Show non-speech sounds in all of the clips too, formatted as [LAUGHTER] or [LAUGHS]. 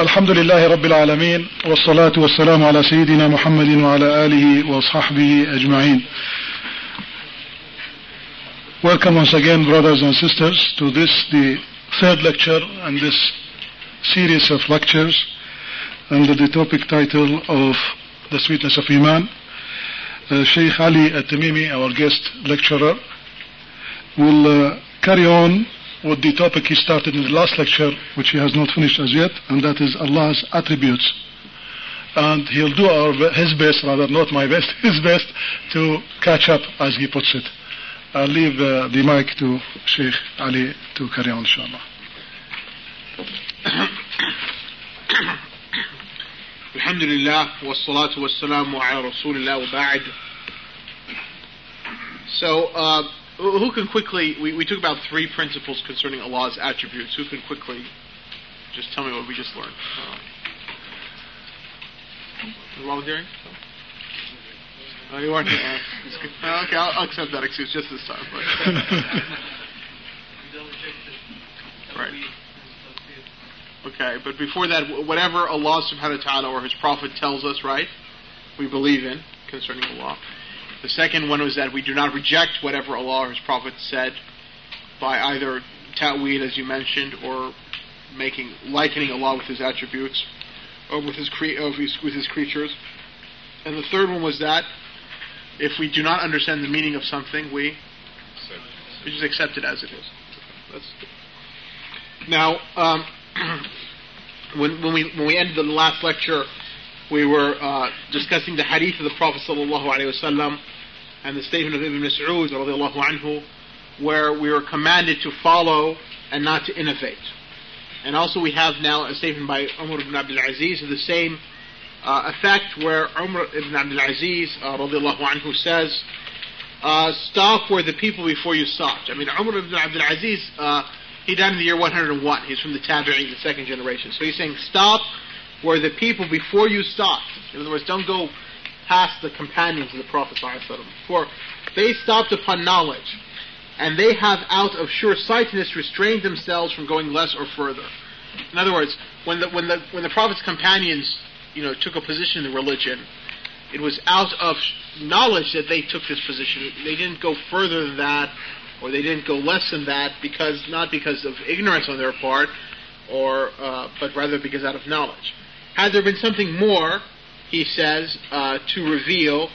الحمد لله رب العالمين والصلاة والسلام على سيدنا محمد وعلى آله وصحبه أجمعين. Welcome once again, brothers and sisters, to this, the third lecture and this series of lectures under the topic title of The Sweetness of Iman. Uh, Sheikh Ali At-Tamimi, our guest lecturer, will uh, carry on with the topic he started in the last lecture, which he has not finished as yet, and that is Allah's attributes. And he'll do our, his best, rather not my best, [LAUGHS] his best to catch up, as he puts it. I'll leave uh, the mic to Sheikh Ali to carry on, inshallah. الحمد لله والصلاة والسلام على رسول الله وبعد. So, uh, who can quickly, we, we about three principles concerning Allah's attributes. Who can quickly just tell me what we just learned? Uh, volunteering? Oh, you weren't. Uh, uh, okay, I'll, I'll accept that excuse just this time. But. [LAUGHS] right. Okay, but before that, whatever Allah subhanahu wa ta'ala or His Prophet tells us, right, we believe in concerning Allah. The second one was that we do not reject whatever Allah or His Prophet said by either ta'wil, as you mentioned, or making likening Allah with His attributes or with His, cre- of his with His creatures. And the third one was that if we do not understand the meaning of something, we we just accept it as it is. That's now. Um, [CLEARS THROAT] when, when we when we ended the last lecture, we were uh, discussing the hadith of the Prophet sallallahu and the statement of Ibn Mas'ud anhu, where we were commanded to follow and not to innovate. And also we have now a statement by Umar ibn Abdul Aziz of the same uh, effect, where Umar ibn Abdul Aziz uh, anhu says, uh, "Stop where the people before you stopped." I mean, Umar ibn Abdul Aziz. Uh, he died in the year 101. He's from the Tabi'in, the second generation. So he's saying, stop where the people before you stopped. In other words, don't go past the companions of the Prophet For they stopped upon knowledge, and they have out of sure sightedness restrained themselves from going less or further. In other words, when the when the when the Prophet's companions, you know, took a position in the religion, it was out of knowledge that they took this position. They didn't go further than that or they didn't go less than that because not because of ignorance on their part, or uh, but rather because out of knowledge. Had there been something more, he says, uh, to reveal,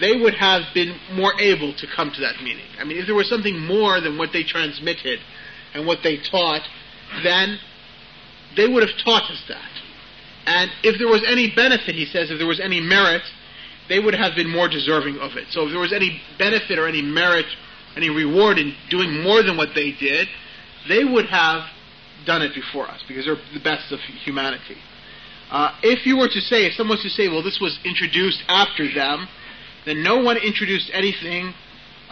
they would have been more able to come to that meaning. I mean, if there was something more than what they transmitted and what they taught, then they would have taught us that. And if there was any benefit, he says, if there was any merit, they would have been more deserving of it. So if there was any benefit or any merit any reward in doing more than what they did, they would have done it before us because they're the best of humanity. Uh, if you were to say, if someone was to say, well, this was introduced after them, then no one introduced anything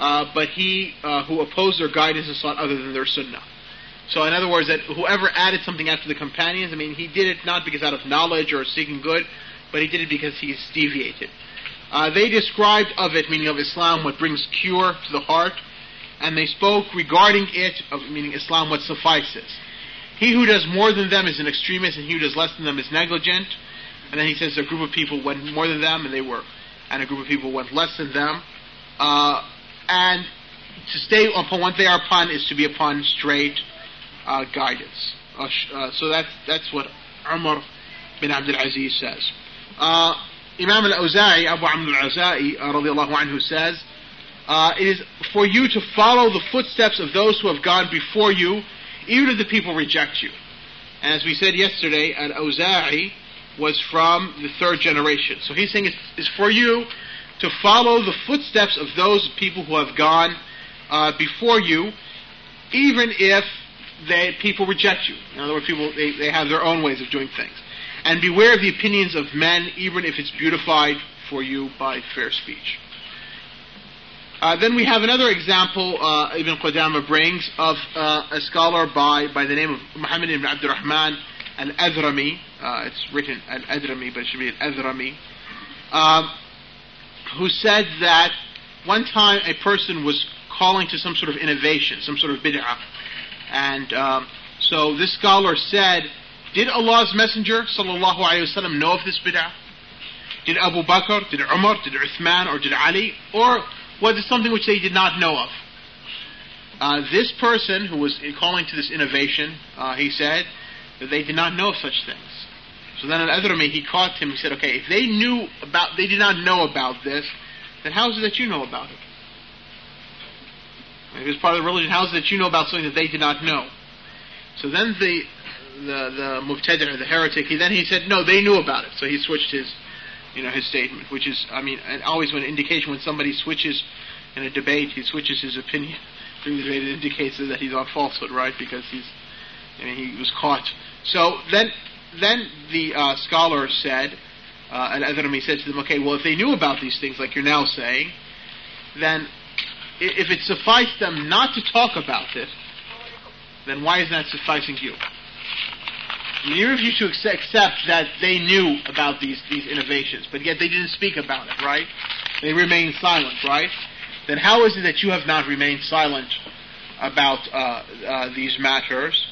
uh, but he uh, who opposed their guidance and sought other than their sunnah. So, in other words, that whoever added something after the companions, I mean, he did it not because out of knowledge or seeking good, but he did it because he is deviated. Uh, they described of it, meaning of Islam, what brings cure to the heart, and they spoke regarding it, of, meaning Islam, what suffices. He who does more than them is an extremist, and he who does less than them is negligent. And then he says a group of people went more than them, and they were, and a group of people went less than them. Uh, and to stay upon what they are upon is to be upon straight uh, guidance. Uh, uh so that's that's what Umar bin Abdul Aziz says. Uh, Imam al-Awza'i, Abu Amr al-Awza'i, uh, radiallahu anhu says, it is for you to follow the footsteps of those who have gone before you, even if the people reject you. And as we said yesterday, an Awza'i was from the third generation. So he's saying it's, it's, for you to follow the footsteps of those people who have gone uh, before you, even if they, people reject you. In other words, people they, they have their own ways of doing things. And beware of the opinions of men, even if it's beautified for you by fair speech. Uh, then we have another example uh, Ibn Qudama brings of uh, a scholar by, by the name of Muhammad ibn Abdurrahman al-Adrami. Uh, it's written al-Adrami, but it should be al-Adrami. Um, who said that one time a person was calling to some sort of innovation, some sort of bid'ah. And um, so this scholar said Did Allah's Messenger sallallahu alaihi wasallam know of this bid'ah? Did Abu Bakr, did Umar, did Uthman, or did Ali? Or was something which they did not know of? Uh, this person who was calling to this innovation, uh, he said that they did not know of such things. So then Al-Adrami, he caught him, he said, okay, if they knew about, they did not know about this, then how is it that you know about it? If it's part of the religion, how is it that you know about something that they did not know? So then the the the mubtadi' the heretic, he then he said, no, they knew about it. So he switched his you know his statement, which is, I mean, always an indication when somebody switches in a debate, he switches his opinion [LAUGHS] during the debate. It indicates that he's on falsehood, right? Because he's, I mean, he was caught. So then, then the uh, scholar said, uh, and Adrami said to them, okay, well, if they knew about these things, like you're now saying, then if it sufficed them not to talk about it, then why is that sufficing you? You refuse to accept that they knew about these, these innovations, but yet they didn't speak about it, right? They remained silent, right? Then how is it that you have not remained silent about uh, uh, these matters?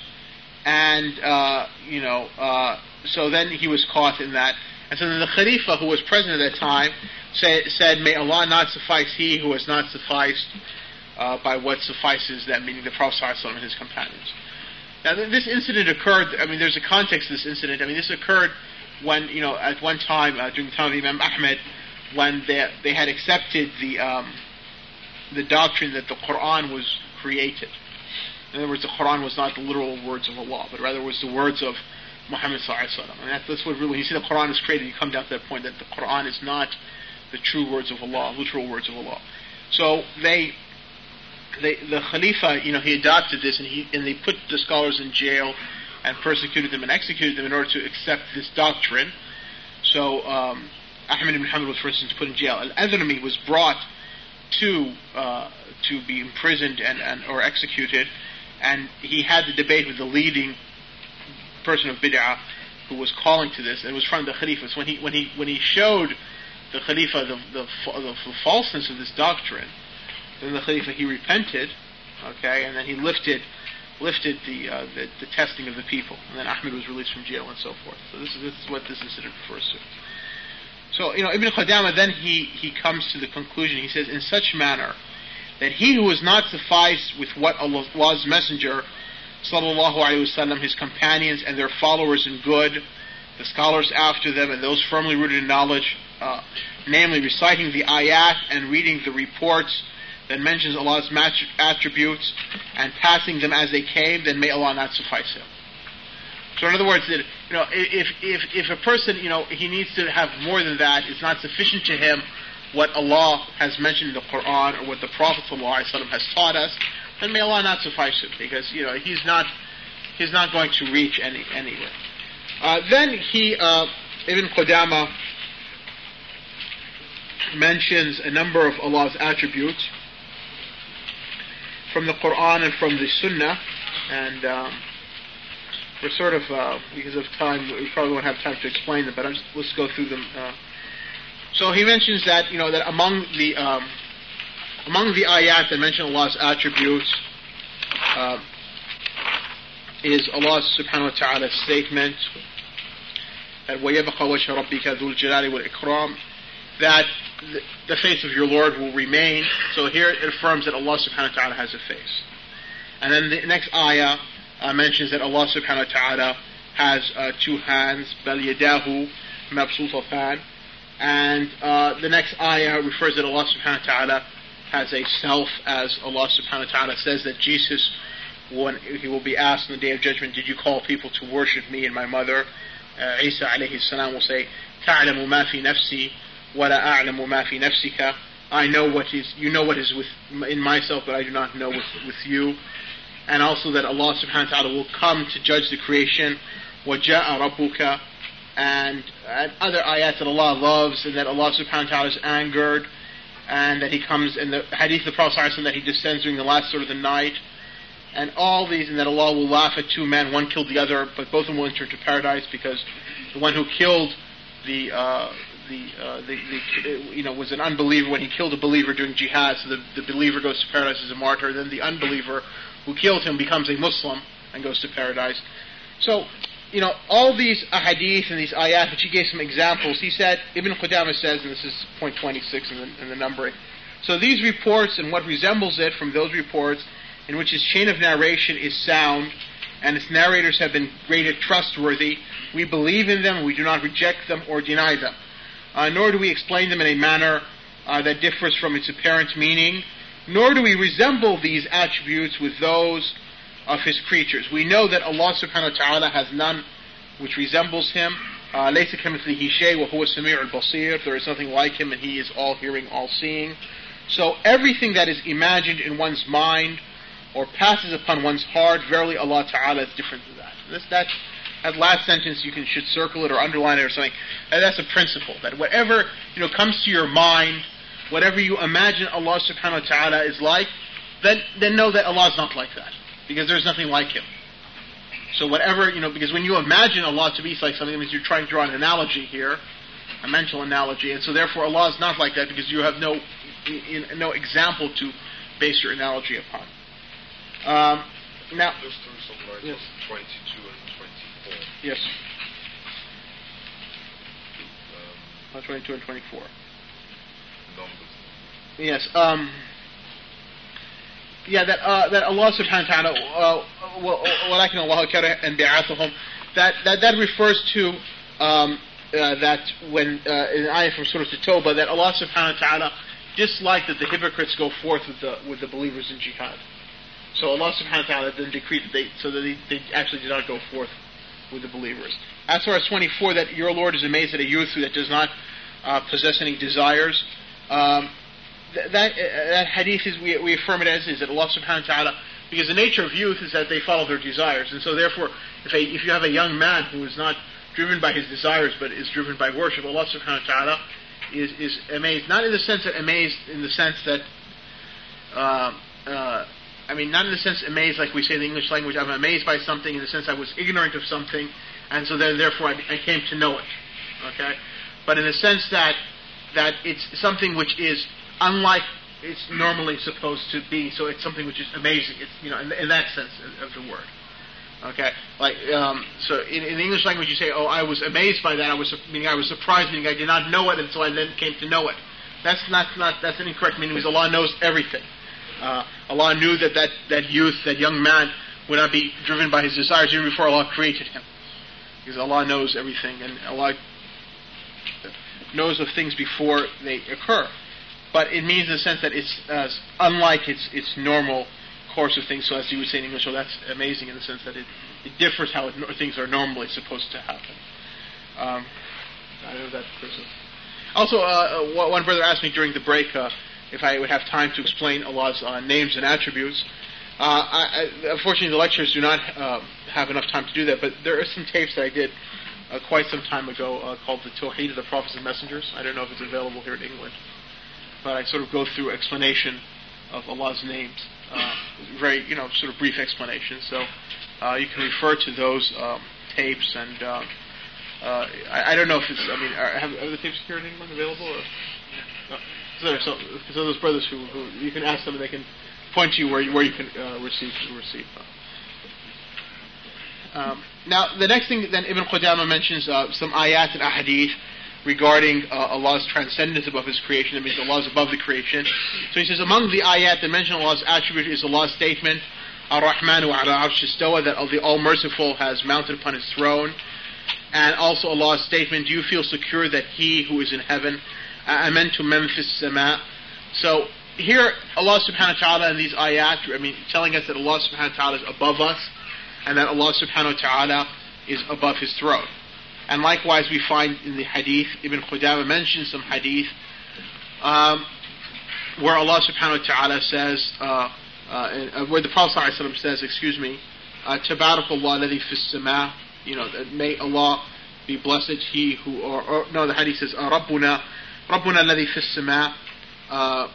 And, uh, you know, uh, so then he was caught in that. And so then the Khalifa, who was present at that time, say, said, May Allah not suffice he who has not sufficed uh, by what suffices them, meaning the Prophet and his companions. Now, this incident occurred, I mean, there's a context to this incident. I mean, this occurred when, you know, at one time, uh, during the time of Imam Ahmed, when they, they had accepted the, um, the doctrine that the Quran was created. In other words, the Quran was not the literal words of Allah, but rather was the words of Muhammad sallallahu And that's, that's what really, you see the Quran is created, you come down to that point that the Quran is not the true words of Allah, literal words of Allah. So they they, the Khalifa, you know, he adopted this and he and they put the scholars in jail and persecuted them and executed them in order to accept this doctrine. So um, Ahmed ibn Hanbal was, for instance, put in jail. Al-Adrami was brought to uh, to be imprisoned and, and or executed, and he had the debate with the leading person of bid'ah who was calling to this, and it was from the Khalifa. So when he when he when he showed the Khalifa the the, the, the falseness of this doctrine then the Khalifa he repented, okay, and then he lifted lifted the, uh, the, the testing of the people, and then Ahmed was released from jail and so forth. So this is this is what this incident refers to. So you know Ibn Qudama then he he comes to the conclusion. He says in such manner that he who is not sufficed with what Allah's messenger sallallahu alaihi wasallam, his companions and their followers in good, the scholars after them, and those firmly rooted in knowledge, uh, namely reciting the ayat and reading the reports that mentions Allah's attributes and passing them as they came, then may Allah not suffice him. So in other words, that you know, if if if a person you know he needs to have more than that, it's not sufficient to him what Allah has mentioned in the Quran or what the Prophet has taught us, then may Allah not suffice him because you know he's not he's not going to reach any anywhere. Uh, then he uh, Ibn Qudama mentions a number of Allah's attributes from the Quran and from the Sunnah, and um, we're sort of uh, because of time, we probably won't have time to explain them, but just, let's go through them. Uh. So he mentions that you know that among the um, among the ayat that mention Allah's attributes uh, is Allah Subhanahu wa Taala's statement that وَيَبْقَى وَجْهَ رَبِّكَ ذُو الْجَلَالِ وَالْإِكْرَامِ that the, face of your Lord will remain. So here it affirms that Allah subhanahu wa ta'ala has a face. And then the next ayah uh, mentions that Allah subhanahu wa ta'ala has uh, two hands, bal yadahu mabsutatan. And uh, the next ayah refers that Allah subhanahu wa ta'ala has a self as Allah subhanahu wa ta'ala says that Jesus when he will be asked on the day of judgment, did you call people to worship me and my mother? Uh, Isa alayhi salam will say, تعلم ما في نفسي وَلَا أَعْلَمُ مَا فِي نَفْسِكَ I know what is, you know what is with, in myself, but I do not know with, with you. And also that Allah subhanahu wa ta'ala will come to judge the creation. وَجَاءَ رَبُّكَ and, and other ayats that Allah loves, and that Allah subhanahu wa ta'ala is angered, and that He comes in the hadith of the Prophet that He descends during the last third of the night, and all these, and that Allah will laugh at two men, one killed the other, but both of them will enter into paradise because the one who killed the uh, the, uh, the, the, you know, was an unbeliever when he killed a believer during jihad, so the, the believer goes to paradise as a martyr. Then the unbeliever who killed him becomes a Muslim and goes to paradise. So you know, all these ahadith and these ayat, which he gave some examples, he said, Ibn Qudamah says, and this is point 26 in the, in the numbering, so these reports and what resembles it from those reports in which his chain of narration is sound and its narrators have been rated trustworthy, we believe in them, we do not reject them or deny them. Uh, nor do we explain them in a manner uh, that differs from its apparent meaning, nor do we resemble these attributes with those of his creatures. We know that Allah subhanahu wa ta'ala has none which resembles him. Uh, there is nothing like him and he is all hearing, all seeing. So everything that is imagined in one's mind or passes upon one's heart, verily Allah Ta'ala is different than that. This, that, that last sentence you can should circle it or underline it or something. And that's a principle that whatever you know comes to your mind, whatever you imagine Allah Subhanahu wa Taala is like, then then know that Allah is not like that because there's nothing like Him. So whatever you know, because when you imagine Allah to be like something, it means you're trying to draw an analogy here, a mental analogy, and so therefore Allah is not like that because you have no no example to base your analogy upon. Um, now, Just through some light Yes. on 22 and 24. Yes, uh, 22 and 24. numbers. Yes. Um, yeah, that uh, that Allah Subhanahu wa Taala, walakin Allah kara and bi'athahum, that that that refers to um, uh, that when uh, in the ayah from Surah At-Tawbah that Allah Subhanahu wa Taala disliked that the hypocrites go forth with the with the believers in jihad. So Allah Subhanahu wa Taala then decreed that they so that they, they actually did not go forth with the believers. As far as 24, that your Lord is amazed at a youth that does not uh, possess any desires. Um, th- that, uh, that hadith is, we, we affirm it as is, that Allah subhanahu wa ta'ala, because the nature of youth is that they follow their desires. And so therefore, if, a, if you have a young man who is not driven by his desires, but is driven by worship, Allah subhanahu wa ta'ala is, is amazed. Not in the sense that amazed, in the sense that, uh, uh, I mean, not in the sense amazed like we say in the English language, I'm amazed by something in the sense I was ignorant of something, and so then therefore I, I came to know it. Okay? But in the sense that, that it's something which is unlike it's normally supposed to be, so it's something which is amazing. It's, you know, in, in that sense of the word. Okay, like um, so in, in the English language, you say, "Oh, I was amazed by that. I was meaning I was surprised, meaning I did not know it until I then came to know it." That's not not that's an incorrect meaning because Allah knows everything. Uh, Allah knew that, that that youth, that young man, would not be driven by his desires even before Allah created him, because Allah knows everything and Allah knows of things before they occur. But it means in the sense that it's uh, unlike its its normal course of things. So as you would say in English, well, that's amazing in the sense that it, it differs how it, things are normally supposed to happen. Um, I know that person. Also, uh, uh, one brother asked me during the break uh, if I would have time to explain Allah's uh, names and attributes. Uh, I, I, unfortunately, the lectures do not uh, have enough time to do that, but there are some tapes that I did uh, quite some time ago uh, called the Tawheed of the Prophets and Messengers. I don't know if it's available here in England, but I sort of go through explanation of Allah's names, uh, very you know sort of brief explanation. So uh, you can refer to those um, tapes, and uh, uh, I, I don't know if it's. I mean, are, have, are the tapes here in England available? Or? No. So, so, so those brothers who, who you can ask them, and they can point you where you, where you can uh, receive receive. Uh. Um, now, the next thing then Ibn Qudama mentions uh, some ayat and ahadith regarding uh, Allah's transcendence above His creation. That means Allah is above the creation. So he says, among the ayat that mention Allah's attribute is Allah's statement, Ar-Rahmanu ala arsh istawa, that the All-Merciful has mounted upon His throne. And also Allah's statement, do you feel secure that He who is in heaven, Amantu man fis sama. So here Allah subhanahu wa ta'ala in these ayat, I mean, telling us that Allah subhanahu wa ta'ala is above us, and that Allah subhanahu wa ta'ala is above His throne. And likewise, we find in the hadith, Ibn Qudama mentions some hadith um, where Allah subhanahu wa ta'ala says, uh, uh, where the Prophet says, excuse me, Tabarakallah ladhi fis sama, you know, that may Allah be blessed, He who, or, or no, the hadith says, Rabbuna, Rabbuna ladhi fis sama, uh,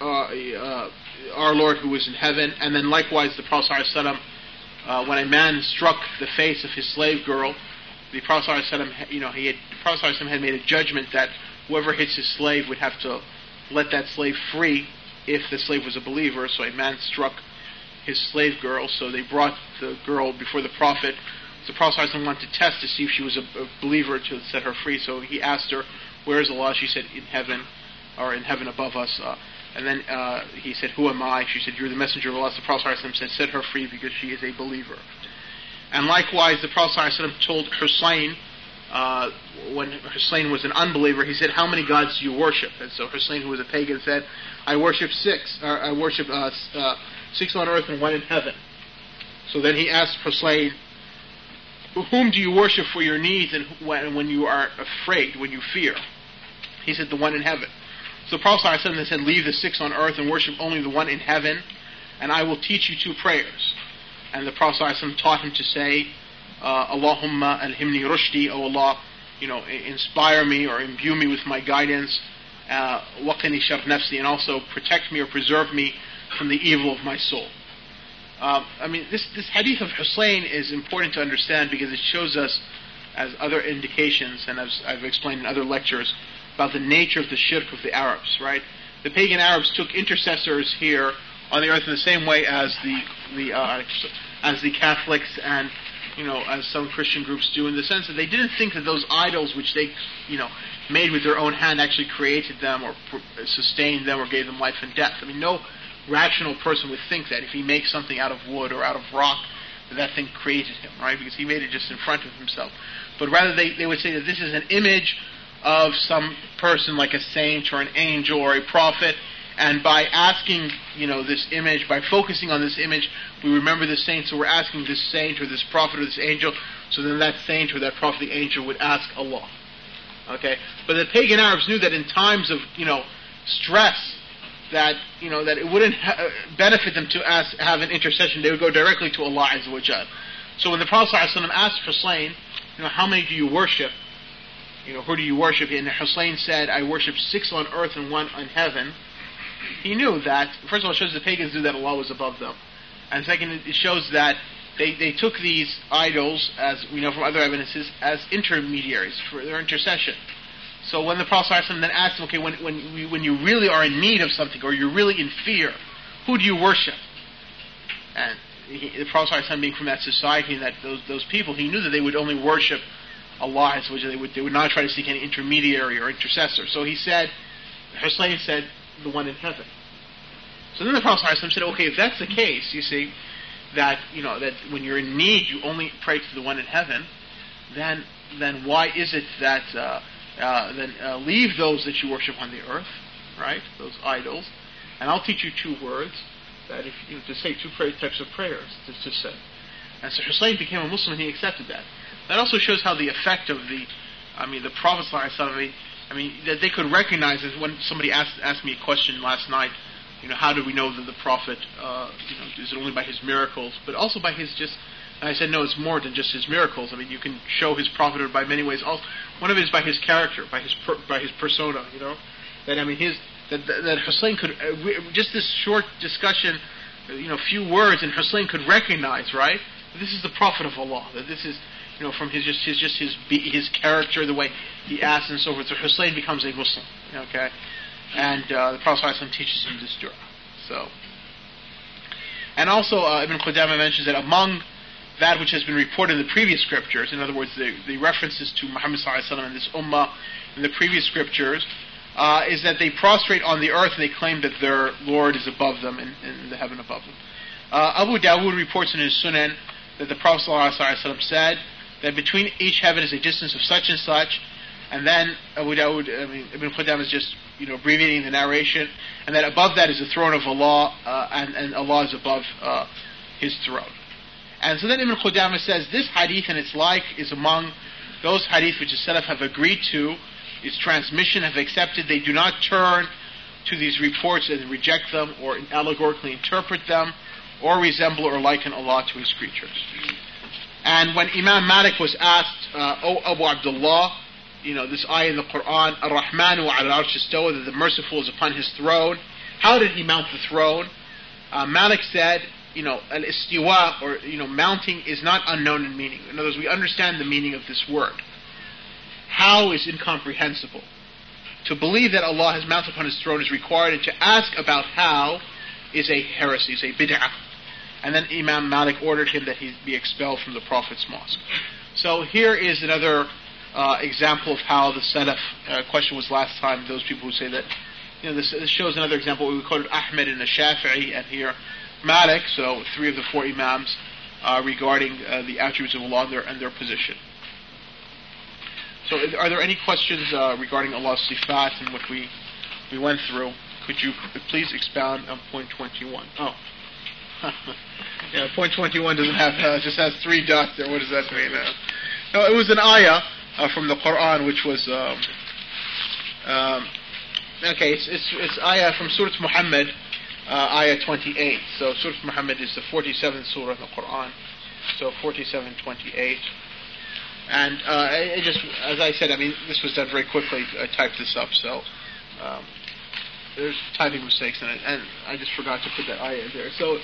our Lord who is in heaven. And then likewise, the Prophet ﷺ, uh, when a man struck the face of his slave girl, the Prophet ﷺ, you know, he had, the Prophet ﷺ had made a judgment that whoever hits his slave would have to let that slave free if the slave was a believer. So a man struck his slave girl, so they brought the girl before the Prophet the Prophet ﷺ wanted to test to see if she was a, a believer to set her free. So he asked her, "Where is Allah?" She said, "In heaven, or in heaven above us." Uh, and then uh, he said, "Who am I?" She said, "You're the messenger of Allah." So the Prophet ﷺ said, "Set her free because she is a believer." And likewise, the Prophet ﷺ told Hussein, uh, when Hussein was an unbeliever, he said, "How many gods do you worship?" And so Hussein, who was a pagan, said, "I worship six. Or I worship uh, uh, six on earth and one in heaven." So then he asked Hussein, "Whom do you worship for your needs and when you are afraid, when you fear?" He said, "The one in heaven." So the Prophet ﷺ said, "Leave the six on earth and worship only the one in heaven, and I will teach you two prayers." And the Prophet ﷺ taught him to say, uh, Allahumma alhimni rushdi, O Allah, you know, inspire me or imbue me with my guidance, uh, waqini shar nafsi, and also protect me or preserve me from the evil of my soul. Uh, I mean, this, this hadith of Hussein is important to understand because it shows us, as other indications, and as I've explained in other lectures, about the nature of the shirk of the Arabs, right? The pagan Arabs took intercessors here on the earth in the same way as the, the uh, as the Catholics and you know as some Christian groups do, in the sense that they didn't think that those idols which they you know made with their own hand actually created them or sustained them or gave them life and death. I mean, no rational person would think that if he makes something out of wood or out of rock, that that thing created him, right? Because he made it just in front of himself. But rather, they, they would say that this is an image of some person like a saint or an angel or a prophet, and by asking, you know, this image, by focusing on this image, we remember the saint. So we're asking this saint or this prophet or this angel. So then that saint or that prophet, the angel, would ask Allah. Okay, but the pagan Arabs knew that in times of, you know, stress, that you know that it wouldn't ha- uh, benefit them to ask have an intercession. They would go directly to Allah Azza wa. So when the Prophet ﷺ asked Hussein, you know, how many do you worship? You know, who do you worship? And Hussein said, I worship six on earth and one in heaven he knew that, first of all, it shows the pagans knew that Allah was above them. And second, it shows that they, they took these idols, as we know from other evidences, as intermediaries for their intercession. So when the Prophet ﷺ then asked them, okay, when, when, when you really are in need of something or you're really in fear, who do you worship? And he, the Prophet ﷺ being from that society and that those, those people, he knew that they would only worship Allah, which they would, they would not try to seek any intermediary or intercessor. So he said, Hussein said, the one in heaven. So then the Prophet said, okay, if that's the case, you see, that you know that when you're in need you only pray to the one in heaven, then then why is it that uh, uh, then uh, leave those that you worship on the earth, right? Those idols, and I'll teach you two words that if you know, to say two types of prayers to, to say. And so Hussein became a Muslim and he accepted that. That also shows how the effect of the, I mean, the Prophet I mean, that they could recognize it when somebody asked asked me a question last night. You know, how do we know that the prophet? Uh, you know, is it only by his miracles, but also by his just? I said, no, it's more than just his miracles. I mean, you can show his prophethood by many ways. Also, one of it is by his character, by his per, by his persona. You know, that I mean, his that that, that Hussein could uh, just this short discussion, uh, you know, few words, and Hussein could recognize, right? This is the prophet of Allah. That this is you know, from his just his just his his character, the way he acts and so forth. So Hussein becomes a Muslim, okay, and uh, the Prophet teaches him this dua. So, and also uh, Ibn Qudama mentions that among that which has been reported in the previous scriptures, in other words, the, the references to Muhammad and this ummah in the previous scriptures, uh, is that they prostrate on the earth and they claim that their Lord is above them in, in the heaven above them. Uh, Abu Dawood reports in his Sunan that the Prophet said, that between each heaven is a distance of such and such, and then Abu Dawud, I mean, Ibn Qudam is just you know abbreviating the narration, and that above that is the throne of Allah, uh, and, and Allah is above uh, His throne. And so then Ibn Qudamah says this hadith and its like is among those hadith which the Salaf have agreed to, its transmission have accepted. They do not turn to these reports and reject them or allegorically interpret them or resemble or liken Allah to His creatures. And when Imam Malik was asked, uh, O Abu Abdullah, you know, this ayah in the Quran, Ar-Rahmanu al-Arsh that the merciful is upon his throne, how did he mount the throne? Uh, Malik said, you know, al-istiwa, or, you know, mounting is not unknown in meaning. In other words, we understand the meaning of this word. How is incomprehensible. To believe that Allah has mounted upon his throne is required, and to ask about how is a heresy, is a bid'ah. And then Imam Malik ordered him that he be expelled from the Prophet's mosque. So here is another uh, example of how the Salaf uh, question was last time. Those people who say that, you know, this, this shows another example. We quoted Ahmed and Shafi'i, and here Malik. So three of the four Imams uh, regarding uh, the attributes of Allah and their, and their position. So, are there any questions uh, regarding Allah's sifat and what we we went through? Could you please expound on point 21? Oh. [LAUGHS] yeah, point 21 doesn't have, uh, just has three dots there. What does that mean? Uh, no, it was an ayah uh, from the Quran, which was, um, um, okay, it's, it's, it's ayah from Surah Muhammad, uh, ayah 28. So Surah Muhammad is the 47th surah in the Quran. So 47, 28. And uh, it just, as I said, I mean, this was done very quickly. I typed this up, so um, there's typing mistakes in it, and I just forgot to put that ayah there. So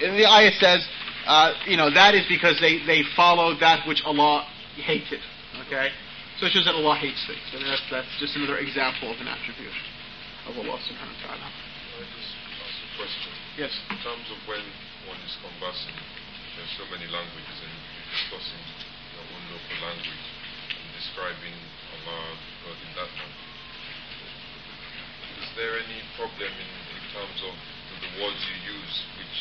in the ayah says, uh, you know, that is because they, they followed that which Allah hated. Okay? So it shows that Allah hates things. And that's, that's just another example of an attribute of Allah subhanahu wa ta'ala. I just ask a question. Yes. In terms of when one is conversing, there's so many languages and you're discussing your own local language and describing Allah, God in that language. Is there any problem in, in terms of the, the words you use, which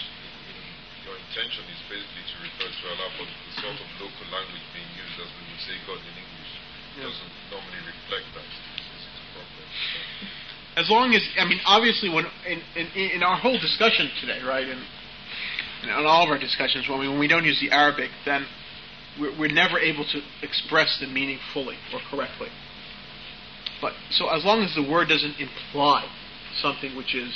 in, your intention is basically to refer to Allah, but the sort of local language being used as we would say God in English Yeah. doesn't normally reflect that. Is this a problem? As long as, I mean, obviously, when in, in, in our whole discussion today, right, and in, in all of our discussions, when we, when we don't use the Arabic, then we're, we're never able to express the meaning fully or correctly. But so as long as the word doesn't imply something which is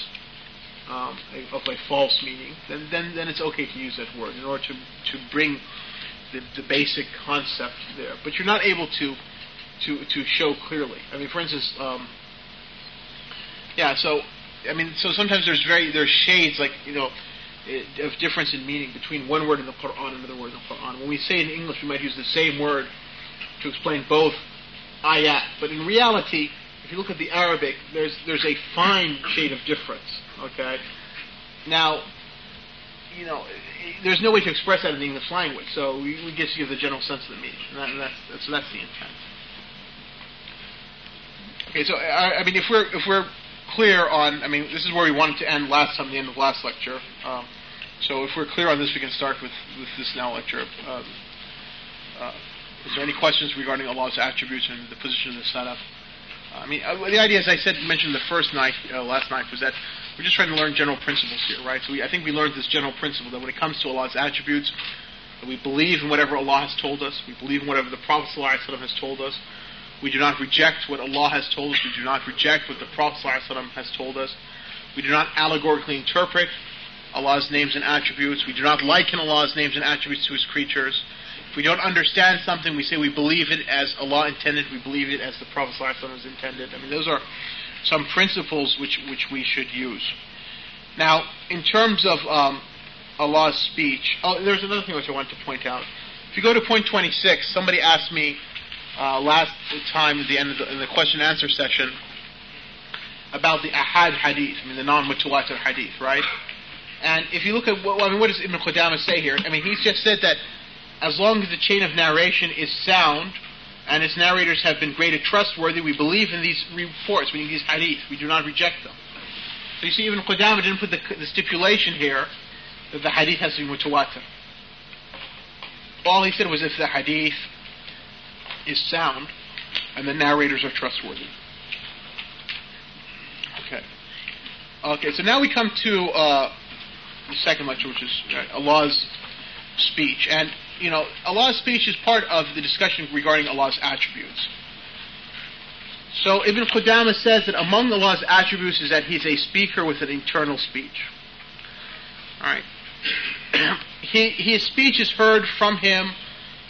um, a, of a false meaning, then, then then it's okay to use that word in order to to bring the, the basic concept there. But you're not able to to to show clearly. I mean, for instance. Um, yeah, so I mean, so sometimes there's very there's shades like you know eh, of difference in meaning between one word in the Quran and another word in the Quran. When we say in English, we might use the same word to explain both ayat, but in reality, if you look at the Arabic, there's there's a fine shade of difference. Okay, now. You know, there's no way to express that in the English language, so we, we just give the general sense of the meaning, and, that, and that's, that's so that's the intent. Okay, so I, I mean, if we're if we're clear on, I mean, this is where we wanted to end last time, the end of last lecture. Um, so if we're clear on this, we can start with, with this now lecture. Um, uh, is there any questions regarding Allah's attributes and the position of the Salaf? I mean, uh, the idea, as I said, mentioned the first night, uh, last night, was that we're just trying to learn general principles here, right? So we, I think we learned this general principle that when it comes to Allah's attributes, we believe in whatever Allah has told us, we believe in whatever the Prophet has told us, we do not reject what Allah has told us. We do not reject what the Prophet has told us. We do not allegorically interpret Allah's names and attributes. We do not liken Allah's names and attributes to His creatures. If we don't understand something, we say we believe it as Allah intended. We believe it as the Prophet ﷺ has intended. I mean, those are some principles which which we should use. Now, in terms of um, Allah's speech, oh, there's another thing which I want to point out. If you go to point 26, somebody asked me uh, last time at the end of the, in the question and answer session about the ahad hadith, I mean the non-mutawatir hadith, right? And if you look at what, I mean, what does Ibn Qudamah say here? I mean, he's just said that as long as the chain of narration is sound and its narrators have been great and trustworthy, we believe in these reports, meaning these hadith. We do not reject them. So you see, Ibn Qudamah didn't put the, the stipulation here that the hadith has to be mutawatir. All he said was if the hadith is sound and the narrators are trustworthy. Okay. Okay, so now we come to uh, the second lecture, which is uh, Allah's speech. And, you know, Allah's speech is part of the discussion regarding Allah's attributes. So Ibn Qudama says that among Allah's attributes is that he's a speaker with an eternal speech. Alright. [CLEARS THROAT] his speech is heard from him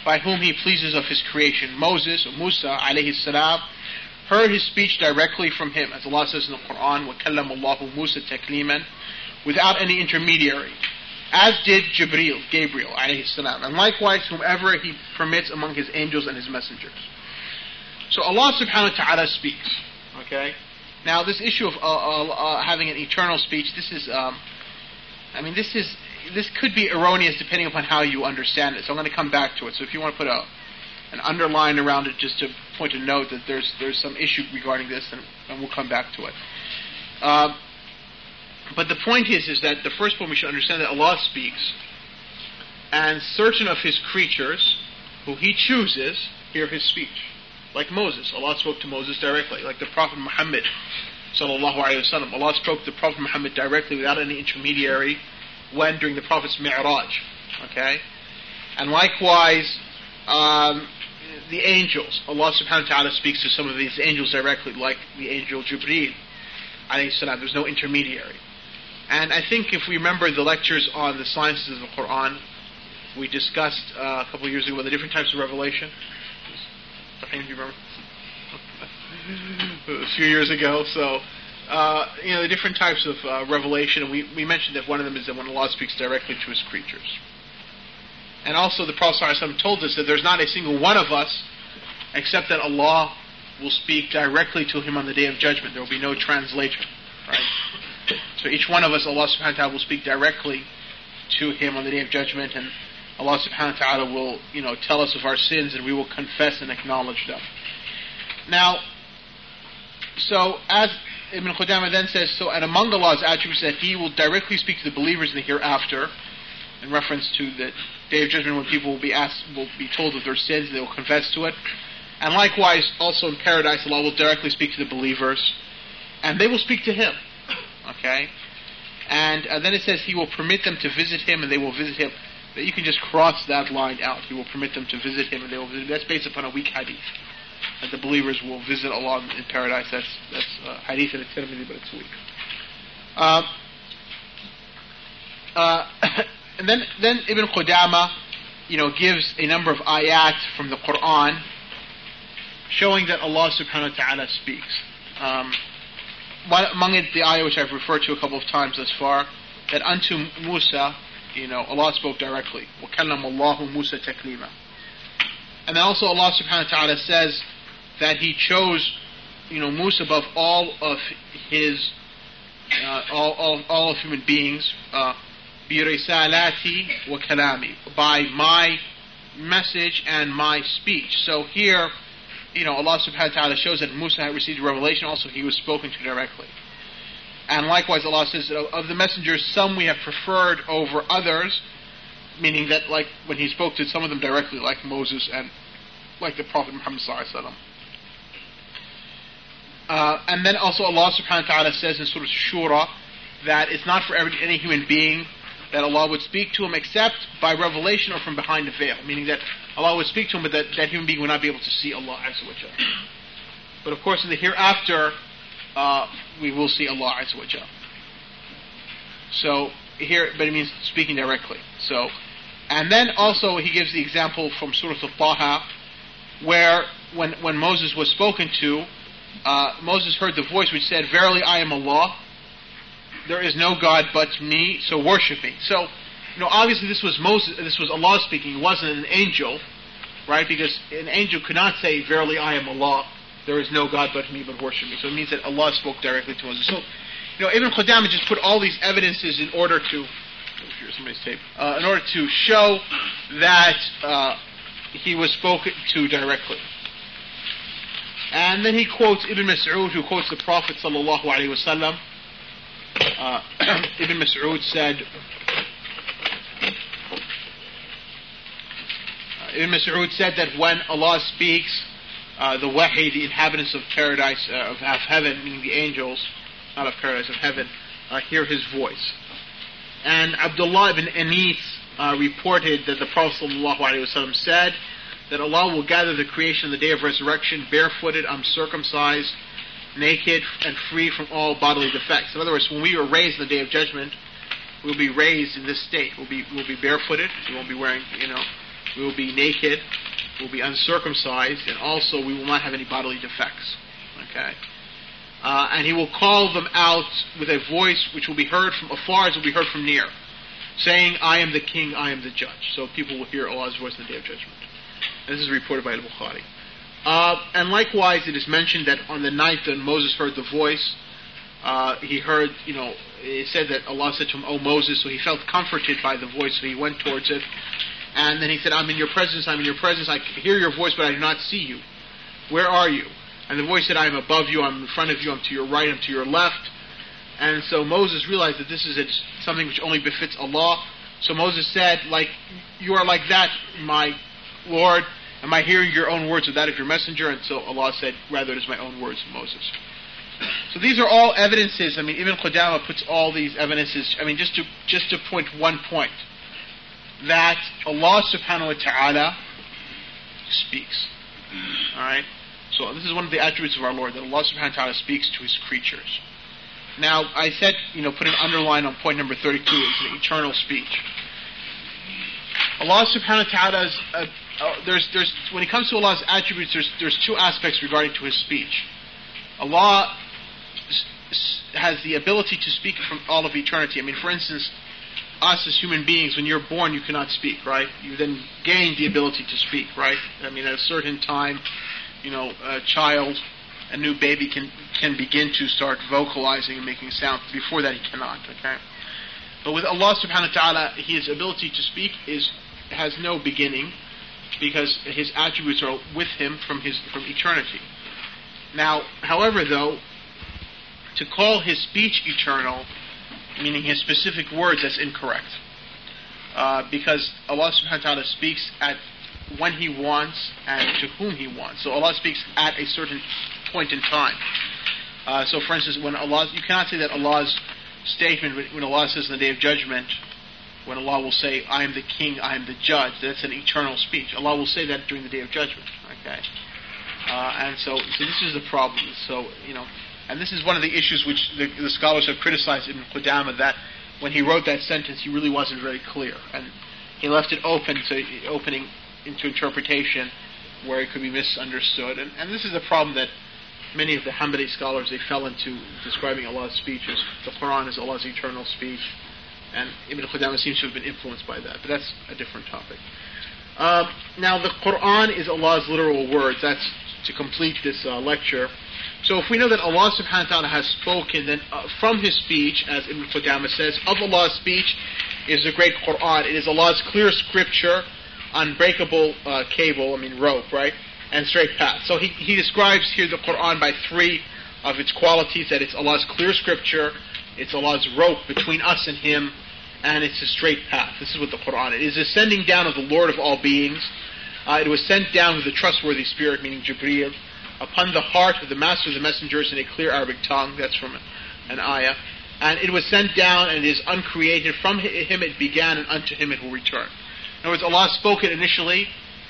by whom he pleases of his creation. Moses, Musa, alayhi salam, heard his speech directly from him, as Allah says in the Quran, وَكَلَّمَ اللَّهُ مُوسَى تَكْلِيمًا without any intermediary. As did Jibreel, Gabriel, salam. And likewise, whomever He permits among His angels and His messengers. So Allah subhanahu wa ta'ala speaks. Okay? Now, this issue of uh, uh, uh, having an eternal speech, this is um, I mean, this is this could be erroneous depending upon how you understand it. So I'm going to come back to it. So if you want to put a an underline around it just to point a note that there's there's some issue regarding this, and, and we'll come back to it. Uh, but the point is, is that the first point we should understand that Allah speaks, and certain of His creatures, who He chooses, hear His speech. Like Moses, Allah spoke to Moses directly. Like the Prophet Muhammad, sallallahu alaihi wasallam, Allah spoke to the Prophet Muhammad directly without any intermediary. When during the Prophet's Mi'raj, okay, and likewise, um, the angels. Allah subhanahu wa ta'ala speaks to some of these angels directly, like the angel Jibreel. There's no intermediary. And I think if we remember the lectures on the sciences of the Quran, we discussed uh, a couple of years ago the different types of revelation. Do you remember? [LAUGHS] a few years ago. So, uh, you know, the different types of uh, revelation, and we, we mentioned that one of them is that when Allah speaks directly to His creatures. And also, the Prophet ﷺ told us that there's not a single one of us except that Allah will speak directly to him on the day of judgment. There will be no translator. Right? So each one of us, Allah subhanahu wa ta'ala will speak directly to him on the day of judgment and Allah subhanahu wa ta'ala will, you know, tell us of our sins and we will confess and acknowledge them. Now, so as Ibn Qudamah then says, so and among Allah's attributes that He will directly speak to the believers in the hereafter, in reference to the day of judgment when people will be asked, will be told of their sins, they will confess to it. And likewise, also in paradise, Allah will directly speak to the believers, and they will speak to Him. Okay? And uh, then it says He will permit them to visit Him, and they will visit Him. That you can just cross that line out. He will permit them to visit Him, and they will visit. him. That's based upon a weak hadith. That the believers will visit Allah in paradise. That's that's uh, hadith in its but it's weak. Uh, uh, [COUGHS] and then then Ibn Qudama, you know, gives a number of ayat from the Quran showing that Allah subhanahu wa ta'ala speaks. Um, among it, the ayah which I've referred to a couple of times thus far, that unto Musa, you know, Allah spoke directly. وَكَلَّمَ اللَّهُ مُوسَى تَكْلِيمًا And then also Allah subhanahu wa ta'ala says that He chose, you know, Musa above all of His, uh, all, all, all of human beings, uh, بِرِسَالَاتِ وَكَلَامِ By my message and my speech. So here, you know, Allah subhanahu wa ta'ala shows that Musa had received revelation, also he was spoken to directly. And likewise, Allah says that of the messengers, some we have preferred over others, meaning that, like, when he spoke to some of them directly, like Moses and like the Prophet Muhammad uh, and then also Allah subhanahu wa ta'ala says in Surah Shura that it's not for every, any human being that Allah would speak to him except by revelation or from behind a veil, meaning that Allah would speak to him, but that, that human being would not be able to see Allah Azza wa But of course, in the hereafter, uh, we will see Allah Azza wa So here, but it means speaking directly. So, and then also he gives the example from Surah Al-Taha, where when when Moses was spoken to, uh, Moses heard the voice which said, "Verily, I am Allah. There is no God but me. So worship me." So you know, obviously this was Moses, this was Allah speaking. It wasn't an angel, right? Because an angel could not say, "Verily, I am Allah. There is no God but me, but worship me." So it means that Allah spoke directly to Moses. So, you know, Ibn Qudamah just put all these evidences in order to, here's somebody's tape, uh, in order to show that uh, he was spoken to directly. And then he quotes Ibn Mas'ud, who quotes the Prophet sallallahu alaihi wasallam. Uh, [CLEARS THROAT] Ibn Mas'ud said, Ibn Mas'ud said that when Allah speaks, uh, the wahi, the inhabitants of paradise, uh, of, of, heaven, meaning the angels, not of paradise, of heaven, uh, hear his voice. And Abdullah ibn Anis uh, reported that the Prophet ﷺ said that Allah will gather the creation on the day of resurrection barefooted, uncircumcised, naked, and free from all bodily defects. In other words, when we are raised in the day of judgment, we'll be raised in this state. We'll be, we'll be barefooted. We won't be wearing, you know, we will be naked, we will be uncircumcised, and also we will not have any bodily defects. Okay? Uh, and he will call them out with a voice which will be heard from afar as will be heard from near, saying, I am the king, I am the judge. So people will hear Allah's voice in the day of judgment. And this is reported by Al-Bukhari. Uh, and likewise, it is mentioned that on the night that Moses heard the voice, uh, he heard, you know, it said that Allah said to him, "O Moses," so he felt comforted by the voice, so he went towards it. And then he said, "I'm in your presence. I'm in your presence. I hear your voice, but I do not see you. Where are you?" And the voice said, "I am above you. I'm in front of you. I'm to your right. I'm to your left." And so Moses realized that this is something which only befits Allah. So Moses said, "Like you are like that, my Lord. Am I hearing your own words or that of your messenger?" And so Allah said, "Rather, it is my own words, Moses." So these are all evidences. I mean, Ibn Qudamah puts all these evidences. I mean, just to just to point one point that Allah Subhanahu wa Taala speaks. All right. So this is one of the attributes of our Lord that Allah Subhanahu wa Taala speaks to His creatures. Now, I said, you know, put an underline on point number 32. It's an eternal speech. Allah Subhanahu wa Taala's uh, uh, there's there's when it comes to Allah's attributes, there's there's two aspects regarding to His speech. Allah has the ability to speak from all of eternity. I mean, for instance, us as human beings, when you're born, you cannot speak, right? You then gain the ability to speak, right? I mean, at a certain time, you know, a child, a new baby can can begin to start vocalizing and making sound. Before that, he cannot. Okay. But with Allah Subhanahu wa Taala, His ability to speak is has no beginning, because His attributes are with Him from His from eternity. Now, however, though, to call his speech eternal, meaning his specific words, that's incorrect. Uh, because Allah subhanahu wa ta'ala speaks at when He wants and to whom He wants. So Allah speaks at a certain point in time. Uh, so, for instance, when Allah, you cannot say that Allah's statement when Allah says in the Day of Judgment, when Allah will say, "I am the King, I am the Judge," that's an eternal speech. Allah will say that during the Day of Judgment. Okay, uh, and so, so this is the problem. So, you know, and this is one of the issues which the, the scholars have criticized Ibn Qudamah that when he wrote that sentence, he really wasn't very clear, and he left it open to opening into interpretation where it could be misunderstood. And, and this is a problem that many of the Hanbali scholars they fell into describing Allah's speech as the Quran is Allah's eternal speech, and Ibn Qudamah seems to have been influenced by that. But that's a different topic. Uh, now, the Quran is Allah's literal words. That's to complete this uh, lecture. So if we know that Allah subhanahu wa ta'ala has spoken, then uh, from His speech, as Ibn Qudamah says, of Allah's speech is the great Quran. It is Allah's clear scripture, unbreakable uh, cable, I mean rope, right? And straight path. So he, he describes here the Quran by three of its qualities, that it's Allah's clear scripture, it's Allah's rope between us and Him, and it's a straight path. This is what the Quran is. It is a sending down of the Lord of all beings. Uh, it was sent down with a trustworthy spirit, meaning Jibreel upon the heart of the master of the messengers in a clear Arabic tongue. That's from an ayah. And it was sent down and it is uncreated. From him it began and unto him it will return. In other words, Allah spoke it initially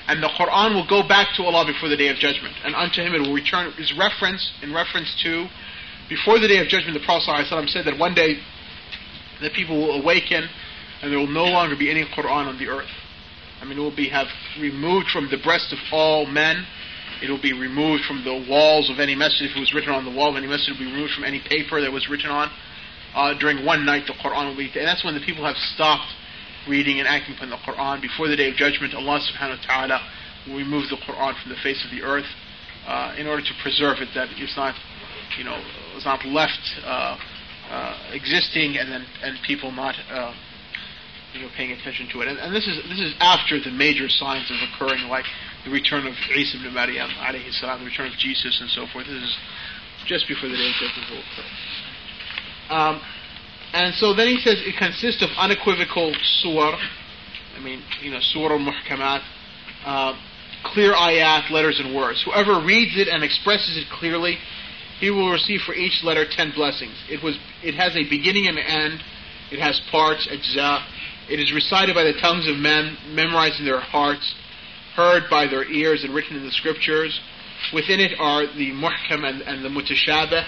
and the Quran will go back to Allah before the day of judgment. And unto him it will return is reference in reference to before the day of judgment the Prophet said that one day the people will awaken and there will no longer be any Quran on the earth. I mean it will be have removed from the breast of all men it will be removed from the walls of any masjid. If it was written on the wall of any masjid, it will be removed from any paper that was written on. Uh, during one night, the Quran will be, and that's when the people have stopped reading and acting upon the Quran. Before the day of judgment, Allah subhanahu wa ta'ala will remove the Quran from the face of the earth uh, in order to preserve it, that it's not, you know, it's not left uh existing and then and people not uh, you know paying attention to it. And, and, this is this is after the major signs of occurring, like the return of Isa ibn Maryam, alayhi salam, the return of Jesus, and so forth. This is just before the day of judgment will occur. Um, and so then he says it consists of unequivocal surah. I mean, you know, surah muhkamat, uh, clear ayat, letters and words. Whoever reads it and expresses it clearly, he will receive for each letter ten blessings. It was, it has a beginning and an end. It has parts, ajza. It is recited by the tongues of men, memorized in their hearts heard by their ears and written in the scriptures. Within it are the muhkam and, and the mutashabih,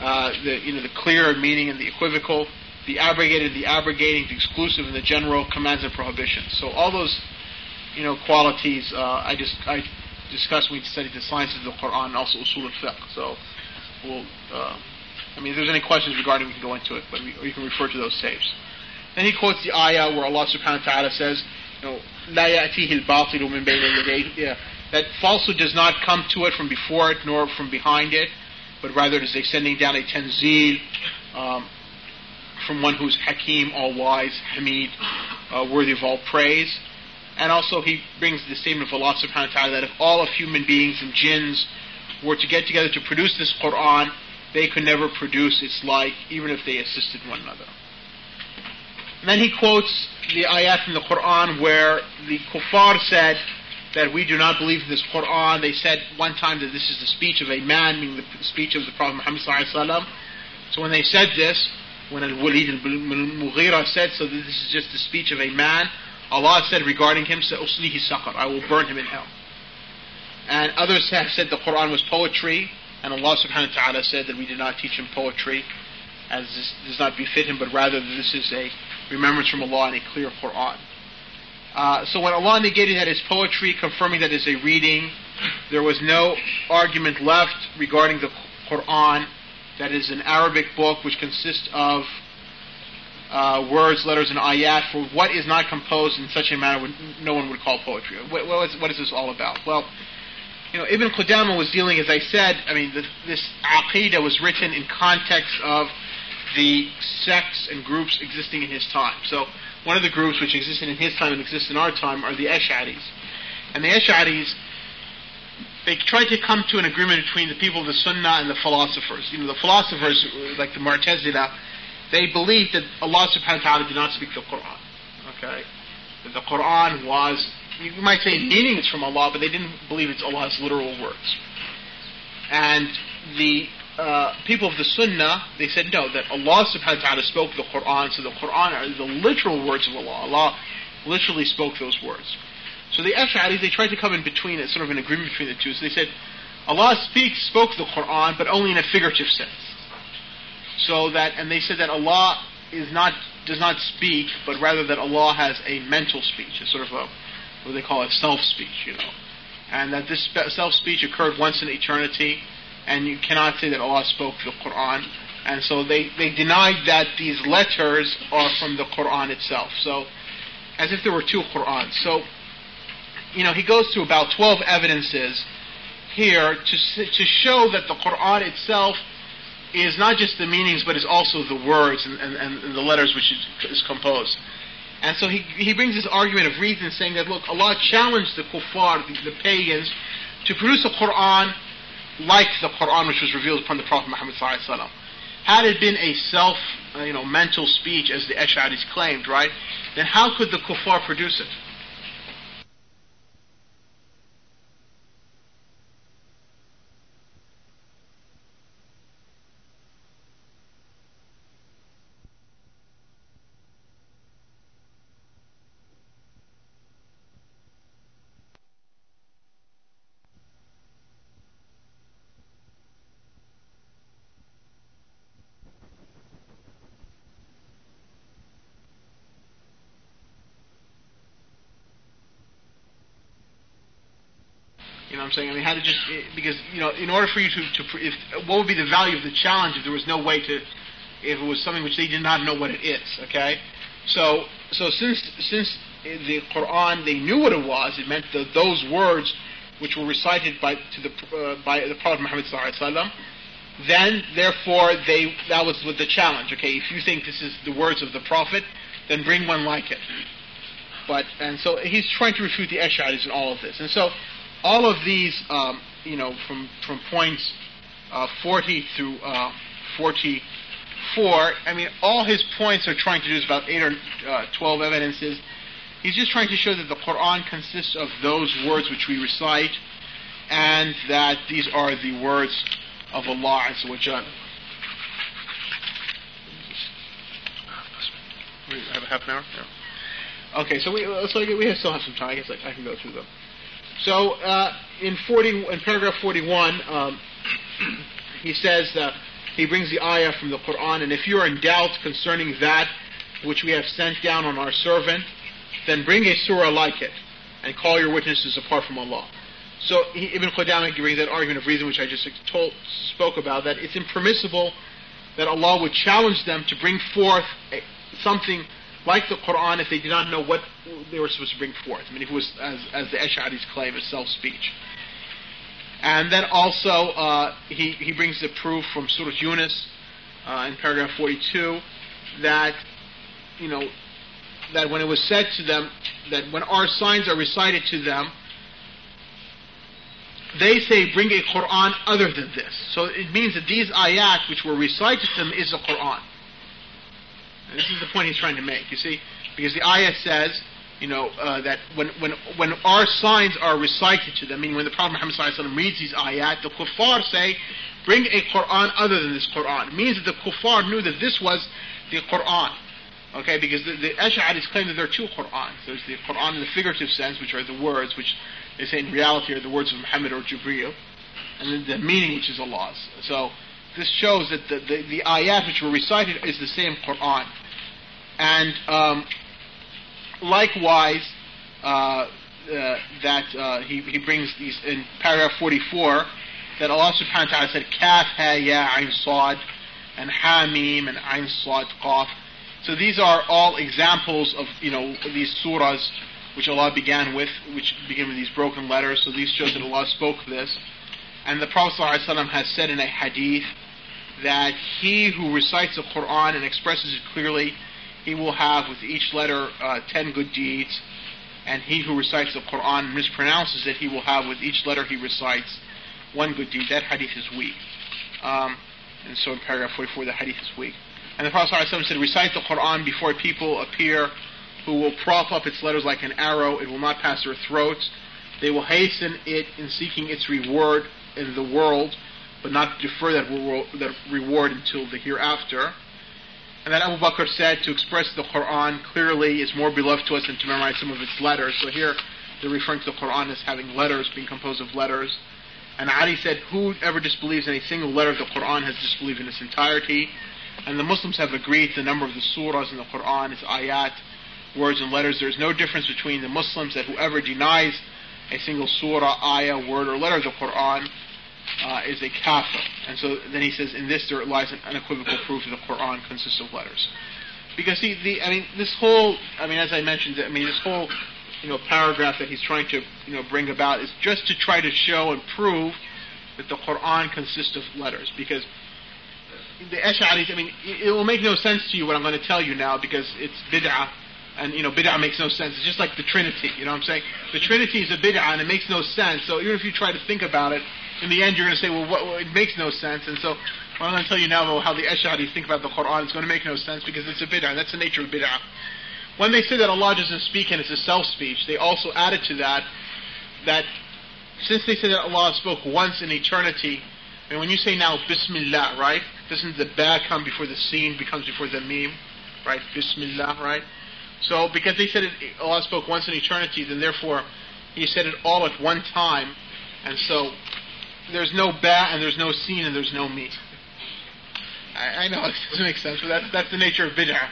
uh, the you know the clear meaning and the equivocal, the abrogated, the abrogating, the exclusive, and the general commands and prohibitions. So all those you know qualities uh, I just I discussed when we studied the sciences of the Quran and also usul al-fiqh. So we'll. Uh, I mean, if there's any questions regarding, we can go into it, but we, we can refer to those tapes. Then he quotes the ayah where Allah subhanahu wa ta'ala says, you know, لا يأتيه الباطل من بين يديه that falsehood does not come to it from before it nor from behind it but rather it is a sending down a tanzil um, from one who's Hakim, all wise, Hamid, uh, worthy of all praise. And also he brings the statement of Allah subhanahu wa ta'ala that if all of human beings and jinns were to get together to produce this Quran, they could never produce its like, even if they assisted one another. And then he quotes the ayat from the Quran where the kuffar said that we do not believe in this Quran. They said one time that this is the speech of a man, meaning the speech of the Prophet Muhammad So when they said this, when Al-Walid al-Mughira said, so this is just the speech of a man, Allah said regarding him, "Uslihi saqar," I will burn him in hell. And others have said the Quran was poetry, and Allah subhanahu wa ta'ala said that we did not teach him poetry, as this does not befit him, but rather that this is a remembrance from Allah and a clear Quran. Uh, so when Allah negated that as poetry, confirming that as a reading, there was no argument left regarding the Quran, that is an Arabic book which consists of uh, words, letters, and ayat for what is not composed in such a manner no one would call poetry. What, what, is, what is this all about? Well, you know, Ibn Qudamah was dealing, as I said, I mean, the, this aqidah was written in context of the sects and groups existing in his time. So, one of the groups which existed in his time and exists in our time are the Ash'aris. And the Ash'aris, they tried to come to an agreement between the people of the Sunnah and the philosophers. You know, the philosophers, like the Mu'tazila, they believed that Allah subhanahu wa ta'ala did not speak the Quran. Okay? That the Quran was, you might say meanings from Allah, but they didn't believe it's Allah's literal words. And the uh, people of the Sunnah, they said no, that Allah subhanahu wa ta'ala spoke the Quran, so the Quran are the literal words of Allah. Allah literally spoke those words. So the Ash'aris, they tried to come in between, a sort of an agreement between the two. So they said, Allah speaks, spoke the Quran, but only in a figurative sense. So that, and they said that Allah is not, does not speak, but rather that Allah has a mental speech, a sort of a, what they call a self-speech, you know. And that this self-speech occurred once in eternity, and you cannot say that Allah spoke the Quran. And so they, they denied that these letters are from the Quran itself. So, as if there were two Qurans. So, you know, he goes through about 12 evidences here to, to show that the Quran itself is not just the meanings, but is also the words and, and, and the letters which is composed. And so he, he brings this argument of reason saying that, look, Allah challenged the kuffar, the, the pagans, to produce a Quran like the Quran which was revealed upon the Prophet Muhammad Had it been a self, uh, you know, mental speech as the Ash'aris claimed, right, then how could the kuffar produce it? I'm saying? I mean, how to just because you know, in order for you to, to if what would be the value of the challenge if there was no way to, if it was something which they did not know what it is? Okay, so so since since the Quran they knew what it was, it meant that those words which were recited by to the uh, by the Prophet Muhammad sallallahu then therefore they that was with the challenge. Okay, if you think this is the words of the Prophet, then bring one like it. But and so he's trying to refute the Ash'aris in all of this, and so all of these, um, you know, from from points uh, 40 through uh, 44. I mean, all his points are trying to do is about eight or uh, 12 evidences. He's just trying to show that the Quran consists of those words which we recite, and that these are the words of Allah Azza wa. We have a half an hour. Yeah. Okay, so we so we still have some time. I guess I, I can go through them. So uh, in 40, in paragraph 41, um, he says that he brings the ayah from the Quran, and if you are in doubt concerning that which we have sent down on our servant, then bring a surah like it, and call your witnesses apart from Allah. So he, Ibn Qudamah brings that argument of reason which I just told, spoke about, that it's impermissible that Allah would challenge them to bring forth a, something like the Quran if they did not know what they were supposed to bring forth. I mean, if it was, as, as the Ash'aris claim, a self-speech. And then also, uh, he, he brings the proof from Surah Yunus uh, in paragraph 42 that, you know, that when it was said to them, that when our signs are recited to them, they say, bring a Quran other than this. So it means that these ayat which were recited to them is the Quran. This is the point he's trying to make, you see? Because the ayat says, you know, uh, that when, when, when our signs are recited to them, meaning when the Prophet Muhammad reads these ayat, the kuffar say, bring a Quran other than this Quran. It means that the kuffar knew that this was the Quran. Okay, because the, the Ash'aris claim that there are two Qur'ans. There's the Qur'an in the figurative sense, which are the words, which they say in reality are the words of Muhammad or Jibreel, and then the meaning, which is Allah's. So this shows that the, the, the ayat which were recited is the same Qur'an. And um, likewise, uh, uh, that uh, he, he brings these in paragraph 44 that Allah subhanahu wa ta'ala said kaf ha ya ain sad and ha mim and ain sad qaf. So these are all examples of you know these surahs which Allah began with, which begin with these broken letters. So these show that Allah spoke this. And the Prophet ﷺ has said in a hadith that he who recites the Quran and expresses it clearly he will have with each letter uh, ten good deeds, and he who recites the Quran mispronounces it, he will have with each letter he recites one good deed. That hadith is weak. Um, and so in paragraph 44, the hadith is weak. And the Prophet ﷺ said, recite the Quran before people appear who will prop up its letters like an arrow. It will not pass their throats. They will hasten it in seeking its reward in the world, but not defer that, that reward until the hereafter. And then Abu Bakr said to express the Quran clearly is more beloved to us than to memorize some of its letters. So here they're referring to the Quran as having letters, being composed of letters. And Ali said, whoever disbelieves in a single letter of the Quran has disbelieved in its entirety. And the Muslims have agreed the number of the surahs in the Quran is ayat, words and letters. There is no difference between the Muslims that whoever denies a single surah, ayah, word, or letter of the Quran uh, is a kafir. And so then he says, in this there lies an unequivocal proof that the Quran consists of letters. Because see, the I mean, this whole I mean, as I mentioned, I mean, this whole you know paragraph that he's trying to you know bring about is just to try to show and prove that the Quran consists of letters. Because the Ash'aris, I mean, it will make no sense to you what I'm going to tell you now because it's bid'ah. And, you know, bid'ah makes no sense. It's just like the Trinity, you know what I'm saying? The Trinity is a bid'ah and it makes no sense. So even if you try to think about it, in the end you're going to say, well, what, well, it makes no sense. And so what I'm going to tell you now about how the Ash'aris think about the Quran is going to make no sense because it's a bid'ah. That's the nature of bid'ah. When they say that Allah doesn't speak and it's a self-speech, they also added to that that since they say that Allah spoke once in eternity, and when you say now Bismillah, right? Doesn't the ba come before the sin becomes before the meme, right? Bismillah, right? So because they said it, Allah spoke once in eternity, then therefore He said it all at one time, and so there's no ba and there's no sin and there's no me. I, I know [LAUGHS] it doesn't make sense, but that's that's the nature of bid'ah.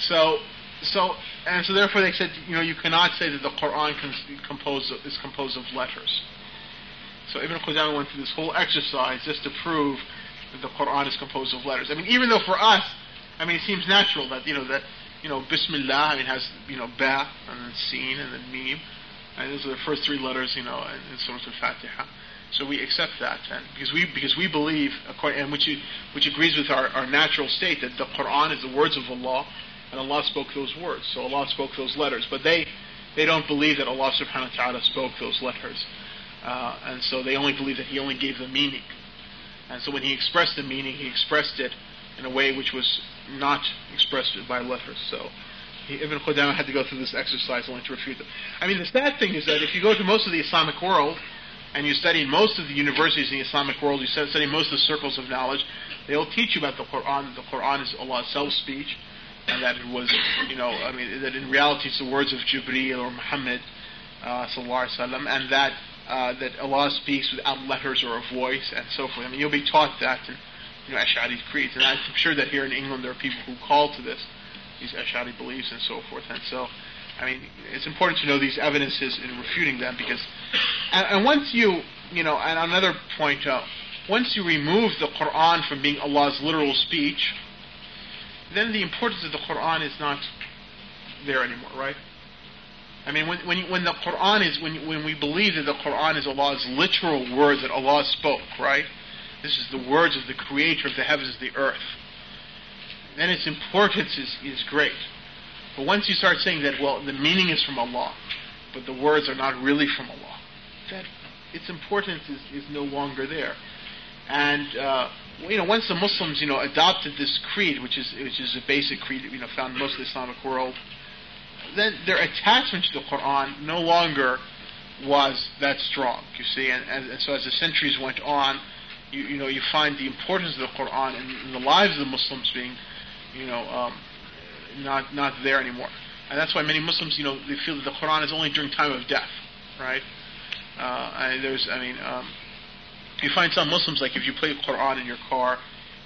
So so and so therefore they said you know you cannot say that the Quran composed of, is composed of letters. So Ibn Qudamah went through this whole exercise just to prove that the Quran is composed of letters. I mean, even though for us, I mean, it seems natural that you know that you know Bismillah I mean has you know Ba and then Sin and then Mim, and those are the first three letters you know in, in Surah Al-Fatiha. So we accept that, and because we because we believe, and which which agrees with our, our natural state that the Quran is the words of Allah, and Allah spoke those words. So Allah spoke those letters, but they they don't believe that Allah Subhanahu wa Taala spoke those letters, uh, and so they only believe that He only gave the meaning. And so when He expressed the meaning, He expressed it in a way which was not expressed by letters. So. Ibn Qudamah had to go through this exercise only to refute them. I mean, the sad thing is that if you go to most of the Islamic world, and you study most of the universities in the Islamic world, you study most of the circles of knowledge, they'll teach you about the Quran, the Quran is Allah's self-speech, and that it was, you know, I mean, that in reality it's the words of Jibreel or Muhammad, uh, sallallahu and that uh, that Allah speaks without letters or a voice and so forth. I mean, you'll be taught that in you know, Ash'ari creeds, and I'm sure that here in England there are people who call to this, these Ash'ari beliefs and so forth, and so I mean, it's important to know these evidences in refuting them because, and, and once you, you know, and another point, uh, once you remove the Quran from being Allah's literal speech, then the importance of the Quran is not there anymore, right? I mean, when when, when the Quran is when when we believe that the Quran is Allah's literal words that Allah spoke, right? This is the words of the Creator of the heavens and the earth. Then its importance is is great. But once you start saying that, well, the meaning is from Allah, but the words are not really from Allah, that its importance is, is no longer there. And uh, you know, once the Muslims you know adopted this creed, which is which is a basic creed you know found in most of the Islamic world, then their attachment to the Quran no longer was that strong. You see, and, and, and so as the centuries went on, you, you know you find the importance of the Quran in, in the lives of the Muslims being, you know, um, not not there anymore. And that's why many Muslims, you know, they feel that the Quran is only during time of death, right? Uh, there's, I mean, um, you find some Muslims like if you play the Quran in your car,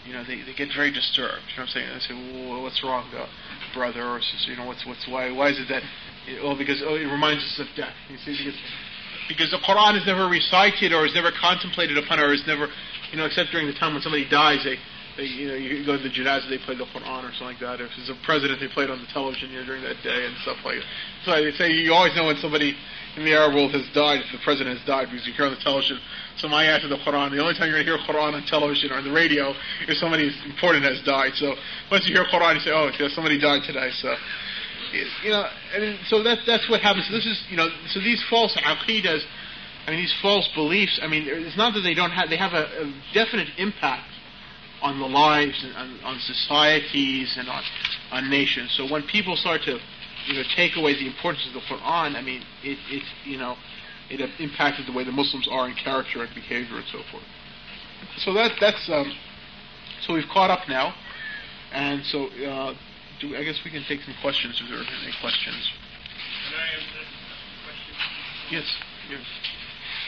you know, they, they get very disturbed. You know what I'm saying? They say, well, "What's wrong, uh, brother?" Or sister, you know, "What's what's why why is it that?" Oh, because oh, it reminds us of death. You see, because because the Quran is never recited or is never contemplated upon or is never, you know, except during the time when somebody dies, they they, you know, you go to the janazah, they play the Quran or something like that. If it's a president, they play it on the television you know, during that day and stuff like that. So they say you always know when somebody in the Arab world has died, if the president has died, because you hear on the television some ayat of the Quran. The only time you're going to hear Quran on television or on the radio is somebody important has died. So once you hear Quran, you say, oh, somebody died today. So you know, and so that's that's what happens. This is you know, so these false aqidas, I mean, these false beliefs. I mean, it's not that they don't have; they have a, a definite impact on the lives and on, on societies and on on nations. So when people start to you know take away the importance of the Quran, I mean, it it you know it impacted the way the Muslims are in character and behavior and so forth. So that that's um, so we've caught up now, and so uh, do, I guess we can take some questions if there are any questions. Can I answer question? Yes. Yes.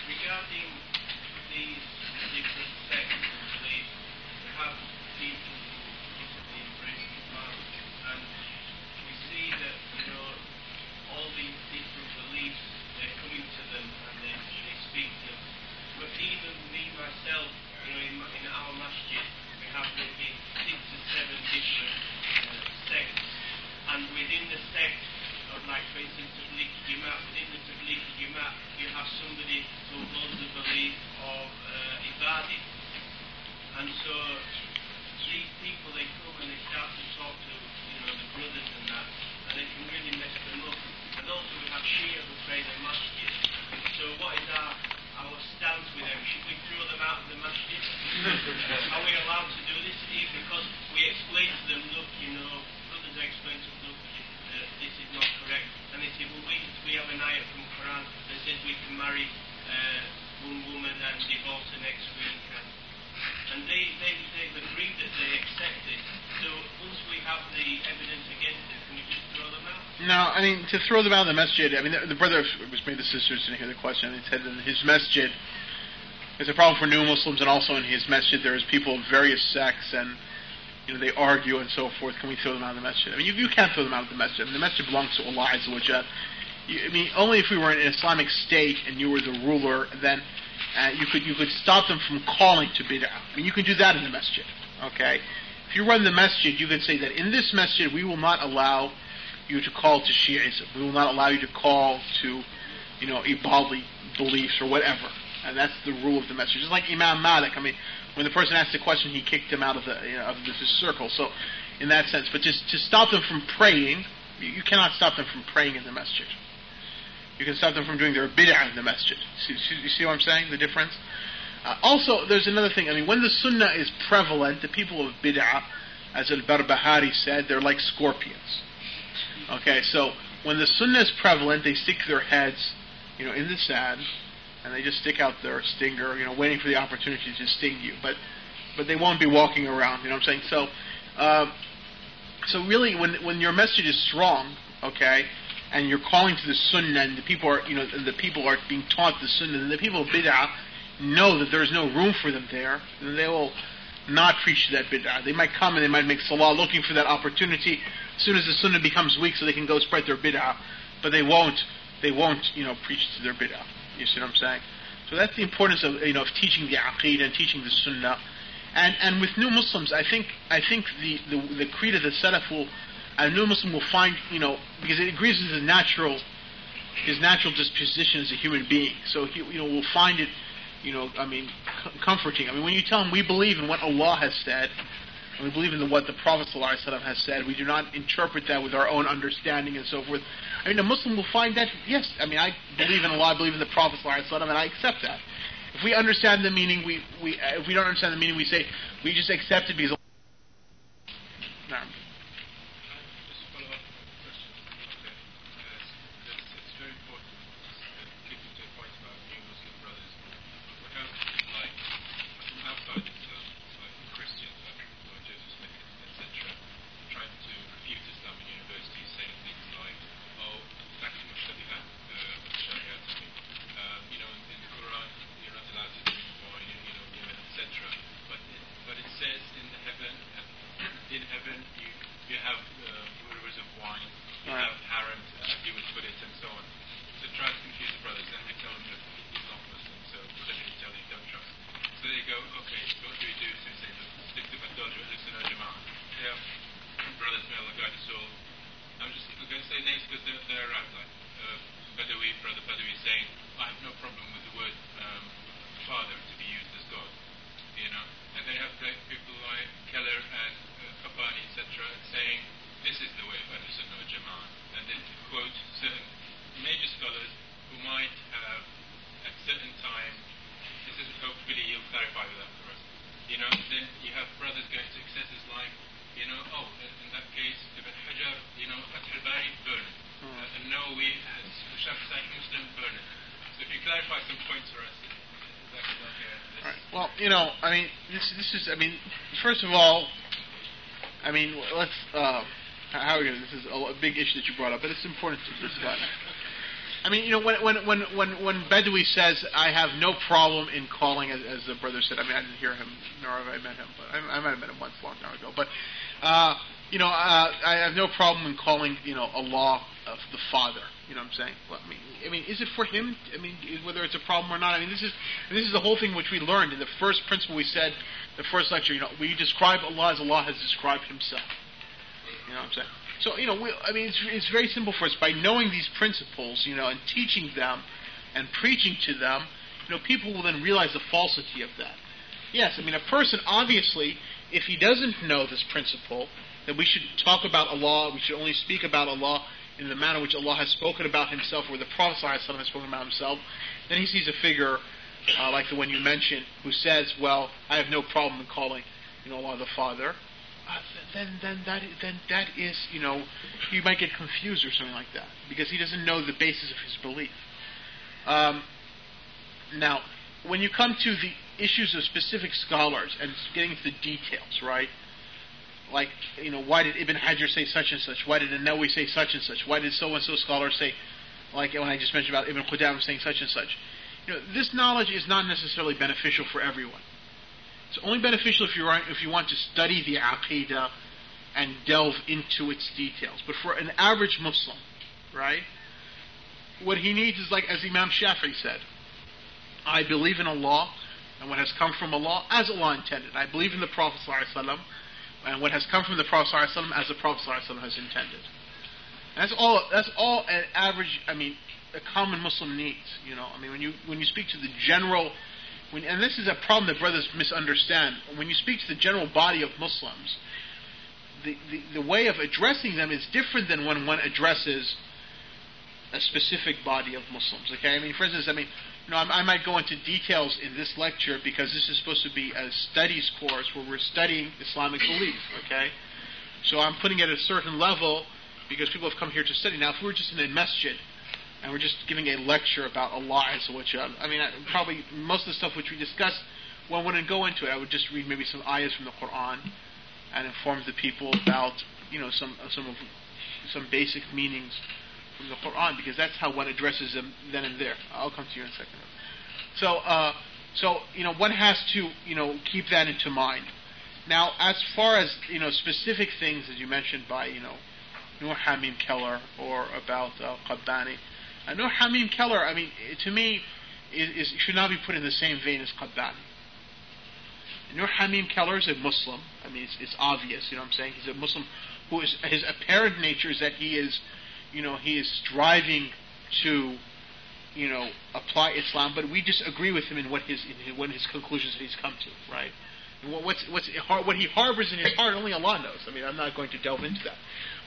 Regarding these different sects and beliefs, we have people who recently embraced Islam, and we see that you know all these different beliefs they're coming to them and they, they speak to them. But even me myself, you know, in, in our masjid, we have maybe six or seven different uh, sects, and within the sect of, like, for instance, Tabligh Jamaat, within the Tabligh Jamaat, you have somebody who holds the belief of uh, Ibadi. And so these people, they come and they start to talk to, you know, the brothers and that, and they can really mess them up. And also we have Shia who pray in the masjid. So what is our, our stance with them? Should we throw them out of the masjid? Are we allowed to do this? Because we explain to them, look, you know, brothers are explaining to them, look, uh, this is not correct. And they say, well, we, we have an ayat from the Quran that says we can marry uh, one woman and divorce the next week. And, and they, they, they've No, I mean to throw them out of the masjid. I mean the, the brother was made the sisters didn't hear the question. He said in his masjid, it's a problem for new Muslims, and also in his masjid there is people of various sects, and you know they argue and so forth. Can we throw them out of the masjid? I mean, you, you can't throw them out of the masjid. I mean, the masjid belongs to Allah Azza wa Jal. I mean, only if we were in an Islamic state and you were the ruler, then uh, you could you could stop them from calling to bid'ah. I mean, you can do that in the masjid. Okay, if you run the masjid, you can say that in this masjid we will not allow you to call to Shi'ism. We will not allow you to call to, you know, Ibali beliefs or whatever. And that's the rule of the masjid. Just like Imam Malik. I mean, when the person asked the question, he kicked him out of the you know, of this circle. So, in that sense, but just to stop them from praying, you, you cannot stop them from praying in the masjid. You can stop them from doing their bid'ah in the masjid. See, you see what I'm saying? The difference. Uh, also, there's another thing. I mean, when the sunnah is prevalent, the people of bid'ah, as al-Barbahari said, they're like scorpions. Okay, so when the sunnah is prevalent, they stick their heads, you know, in the sand, and they just stick out their stinger, you know, waiting for the opportunity to sting you. But but they won't be walking around. You know what I'm saying? So uh, so really, when when your message is strong, okay, and you're calling to the sunnah, and the people are you know the people are being taught the sunnah, and the people of bid'ah know that there's no room for them there, then they will not preach that bid'ah. They might come and they might make salah looking for that opportunity as soon as the sunnah becomes weak so they can go spread their bid'ah, but they won't, they won't, you know, preach to their bid'ah. You see what I'm saying? So that's the importance of, you know, of teaching the aqeedah and teaching the sunnah. And, and with new Muslims, I think, I think the, the, the creed of the Salaf will, a new Muslim will find, you know, because it agrees with the natural his natural disposition as a human being. So he, you know, will find it, you know, I mean, comforting. I mean, when you tell them we believe in what Allah has said, and we believe in the, what the Prophet ﷺ has said, we do not interpret that with our own understanding and so forth. I mean, a Muslim will find that, yes, I mean, I believe in Allah, I believe in the Prophet ﷺ, and I accept that. If we understand the meaning, we, we uh, if we don't understand the meaning, we say we just accept it because. Just to follow up on the question. Okay. Uh, it's, it's very important uh, keeping to a point about new Muslim brothers. We have like from outside Islam, like Christians, like Lord Joseph Smith, etc., trying to refute Islam in universities, saying things like, "Oh, actually, Sharia, uh, Sharia, I mean, uh, you know, in, in the Quran, you're not allowed to drink wine, you know, women, etc. But it, but it says in the heaven, in heaven, you you have uh, rivers of wine, you Right. have harems, as you would put it, and so on. So try to confuse the brothers, and they tell him that he's not Muslim, so clearly tell him don't trust. So they go, okay, so what do we do? So they say, look, stick to Batodra, listen to Jama'ah. Yeah, brothers, may Allah guide us all. I'm just going to say names because they're, they're right. Like uh, Badawi, brother Badawi, saying, I have no problem with the word um, father to be used as God. You know, and then you have like, people like Keller and uh, Kabani, etc., saying this is the way of Ahlus Sunnah wal Jama'ah, and then to quote certain major scholars who might have at certain time. This is hopefully you'll clarify that for us. You know, then you have brothers going to excesses like, you know, oh, in in that case, Ibn Hajar, you know, Fath al-Bari, burn it. Hmm. Uh, and Nawawi, Sharh Sahih Muslim, burn it. So if you clarify some points for us, exactly like uh, this. Right. Well, you know, I mean, this this is. I mean, first of all, I mean, let's. Uh, how are we gonna? This is a, big issue that you brought up, but it's important to discuss. I mean, you know, when when when when when Badawi says, "I have no problem in calling," as, as the brother said. I mean, I didn't hear him, nor have I met him, but I, I might have met him once long time ago. But uh, you know, uh, I have no problem in calling, you know, Allah the Father. You know what I'm saying? Mean, is it for him? I mean, whether it's a problem or not. I mean, this is this is the whole thing which we learned in the first principle we said, the first lecture. You know, we describe Allah as Allah has described Himself. You know what I'm saying? So, you know, we, I mean, it's, it's very simple for us. By knowing these principles, you know, and teaching them and preaching to them, you know, people will then realize the falsity of that. Yes, I mean, a person, obviously, if he doesn't know this principle, that we should talk about Allah, we should only speak about Allah in the manner which Allah has spoken about Himself, or the Prophet ﷺ has spoken about Himself, then he sees a figure uh, like the one you mentioned, who says, "Well, I have no problem in calling, you know, Allah the Father." Uh, then, then that, then that is, you know, he might get confused or something like that because he doesn't know the basis of his belief. Um, now, when you come to the issues of specific scholars and getting into the details, right? Like, you know, why did Ibn Hajar say such and such? Why did An-Nawawi say such and such? Why did so and so scholar say, like when I just mentioned about Ibn Qudam saying such and such? You know, this knowledge is not necessarily beneficial for everyone. It's only beneficial if you if you want to study the Aqidah and delve into its details. But for an average Muslim, right, what he needs is like as Imam Shafi'i said, I believe in Allah and what has come from Allah as Allah intended. I believe in the Prophet ﷺ and what has come from the Prophet ﷺ as the Prophet ﷺ has intended. That's all. That's all an average. I mean, a common Muslim needs. You know, I mean, when you when you speak to the general, when and this is a problem that brothers misunderstand. When you speak to the general body of Muslims, the, the, the way of addressing them is different than when one addresses a specific body of Muslims. Okay, I mean, for instance, I mean, know, I, I might go into details in this lecture because this is supposed to be a studies course where we're studying Islamic belief. Okay, so I'm putting it at a certain level because people have come here to study. Now, if we were just in a masjid and we're just giving a lecture about Allah Azza wa Jal, I mean, I, probably most of the stuff which we discussed, one wouldn't go into it. I would just read maybe some ayahs from the Quran and inform the people about, you know, some some of some basic meanings from the Quran because that's how one addresses them then and there. I'll come to you in a second. So, uh, so you know, one has to you know keep that into mind. Now, as far as you know, specific things as you mentioned by you know, Nuh Ha Mim Keller or about uh, Qabbani. Uh, Nur Hamim Keller, I mean, to me, is, is should not be put in the same vein as Qabbani. Nur Hamim Keller is a Muslim. I mean, it's, it's obvious. You know what I'm saying? He's a Muslim who is his apparent nature is that he is, you know, he is striving to, you know, apply Islam, but we disagree with him in what his in what his conclusions that he's come to, right? What, what's what's what he harbors in his heart, only Allah knows. I mean, I'm not going to delve into that.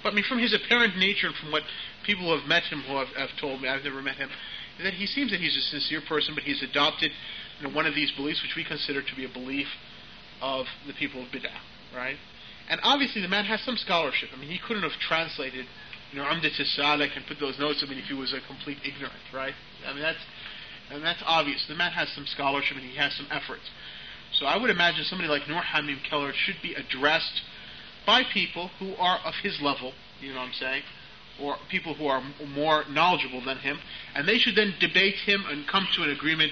But I mean, from his apparent nature and from what people who have met him who have, have told me, I've never met him, that he seems that he's a sincere person, but he's adopted you know, one of these beliefs, which we consider to be a belief of the people of Bid'ah, right? And obviously, the man has some scholarship. I mean, he couldn't have translated, you know, Umdat Salik and put those notes. I mean, if he was a complete ignorant, right? I mean, that's and that's obvious. The man has some scholarship and he has some efforts. So I would imagine somebody like Nuh Ha Mim Keller should be addressed by people who are of his level, you know what I'm saying, or people who are more knowledgeable than him, and they should then debate him and come to an agreement,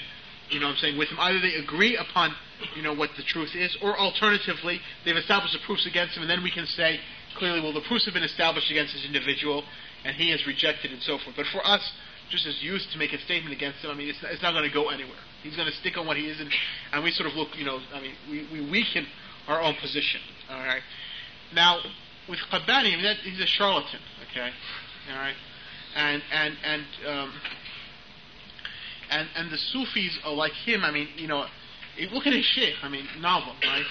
you know what I'm saying, with him. Either they agree upon, you know, what the truth is, or alternatively, they've established the proofs against him, and then we can say clearly, well, the proofs have been established against this individual, and he has rejected and so forth. But for us, just as youth to make a statement against him, I mean, it's, it's not going to go anywhere. He's going to stick on what he is, and, and we sort of look, you know, I mean, we, we weaken our own position. All right. Now, with Qabbani, I mean, that, he's a charlatan. Okay. All right. And and and um, and and the Sufis are like him. I mean, you know, look at his sheikh. I mean, novel, right?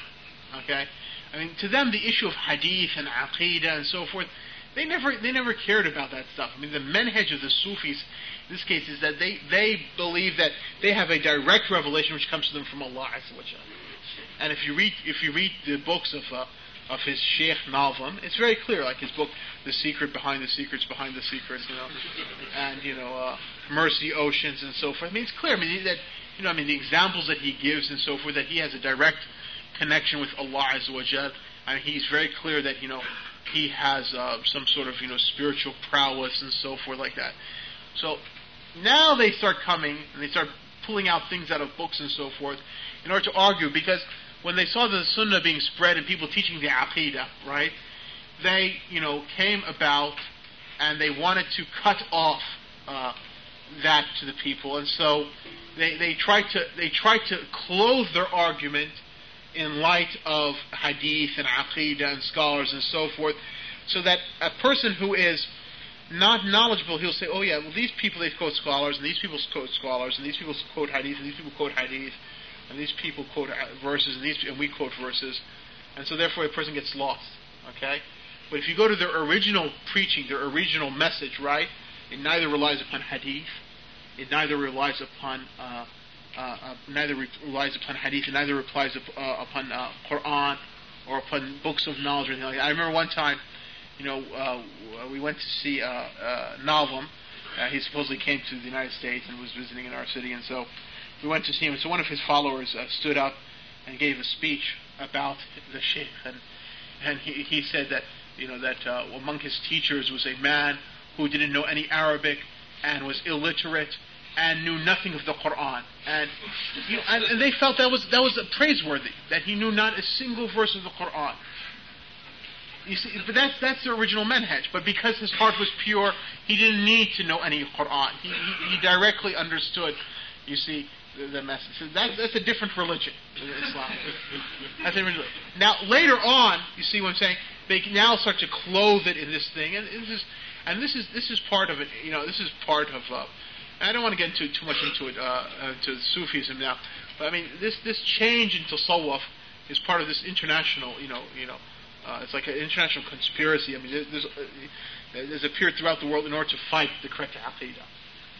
Okay. I mean, to them, the issue of hadith and aqidah and so forth they never they never cared about that stuff. I mean, the manhaj of the Sufis, in this case, is that they they believe that they have a direct revelation which comes to them from Allah And if you read if you read the books of uh, of his Sheikh Nazim, it's very clear, like his book, The Secret Behind the Secrets Behind the Secrets, you know, and you know, uh, Mercy Oceans and so forth. I mean, it's clear. I mean that you know, I mean the examples that he gives and so forth, that he has a direct connection with Allah Azza wa Jal. Mean, he's very clear that you know he has uh, some sort of you know spiritual prowess and so forth like that. So now they start coming and they start pulling out things out of books and so forth in order to argue because when they saw the Sunnah being spread and people teaching the Aqidah, right, they you know came about and they wanted to cut off uh, that to the people, and so they they tried to they tried to clothe their argument in light of hadith and aqidah and scholars and so forth, so that a person who is not knowledgeable, he'll say, oh yeah, well these people they quote scholars, and these people quote scholars, and these people quote hadith, and these people quote hadith, and these people quote verses, and, these, and we quote verses, and so therefore a person gets lost. Okay, but if you go to their original preaching, their original message, right, it neither relies upon hadith, it neither relies upon uh, neither relies upon hadith neither relies uh, upon uh, Quran or upon books of knowledge or anything like that. I remember one time, you know, uh, we went to see uh, uh. Uh, he supposedly came to the United States and was visiting in our city, and so we went to see him. So one of his followers uh, stood up and gave a speech about the Sheikh, and and he, he said that you know that uh, among his teachers was a man who didn't know any Arabic and was illiterate and knew nothing of the Quran. And, you know, and, they felt that was that was praiseworthy that he knew not a single verse of the Quran. You see, but that's that's the original manhaj. But because his heart was pure, he didn't need to know any Quran. He, he, he directly understood. You see, the, the message. So that, that's a different religion, Islam. That's a religion. Now later on, you see what I'm saying? They now start to clothe it in this thing, and this is and this is this is part of it. You know, this is part of. Uh, I don't want to get too much into it, uh, into Sufism now, but I mean this this change into Tasawwuf is part of this international, you know, you know, uh, it's like an international conspiracy. I mean, there's uh, there's appeared throughout the world in order to fight the correct aqidah.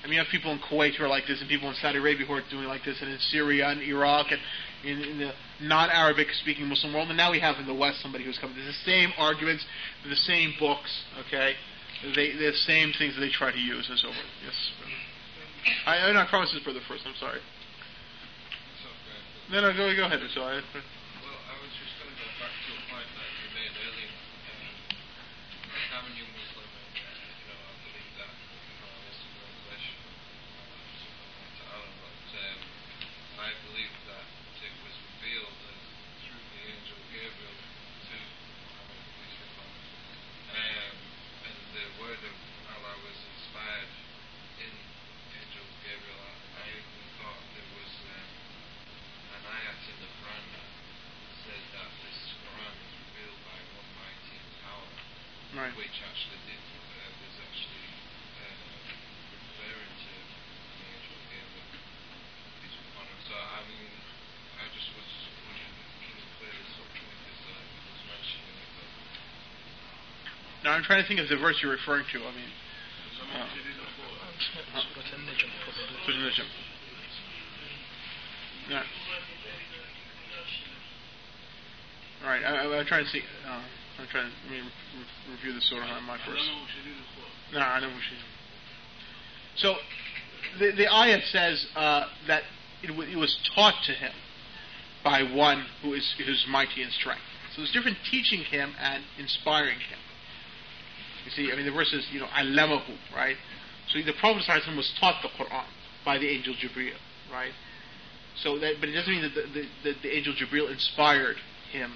I mean, you have people in Kuwait who are like this, and people in Saudi Arabia who are doing like this, and in Syria and Iraq, and in, in the non-Arabic speaking Muslim world, and now we have in the West somebody who's coming. There's the same arguments, the same books, okay, they, the same things that they try to use and so forth. Yes. I, I, no, I promise this brother first. I'm sorry. No, no, go, go ahead. Well, I was just going to go back to a point that you made earlier. Um, I'm a new Muslim, and uh, you know, I believe that you know, this is revelation uh, but um, I believe that it was revealed uh, through the angel Gabriel to Muhammad, um, and the word of Allah was inspired in Angel Gabriel, I, I thought there was um, an ayat in the Quran that said that this Quran was revealed by one mighty power, Right. which actually did uh, was actually uh, refer, I'm trying to think of the verse you're referring to. I mean, uh. Yeah. All right, I, I'm trying to see. Uh, I'm trying to me re- review the surah on my first. No, I know what she's. So, the the ayat says uh, that it, w- it was taught to him by one who is who's mighty in strength. So there's different teaching him and inspiring him. You see, I mean, the verse is, you know, allamahu, right? So the Prophet ﷺ was taught the Quran by the angel Jibreel, right? So that, but it doesn't mean that the, the, the, the angel Jibreel inspired him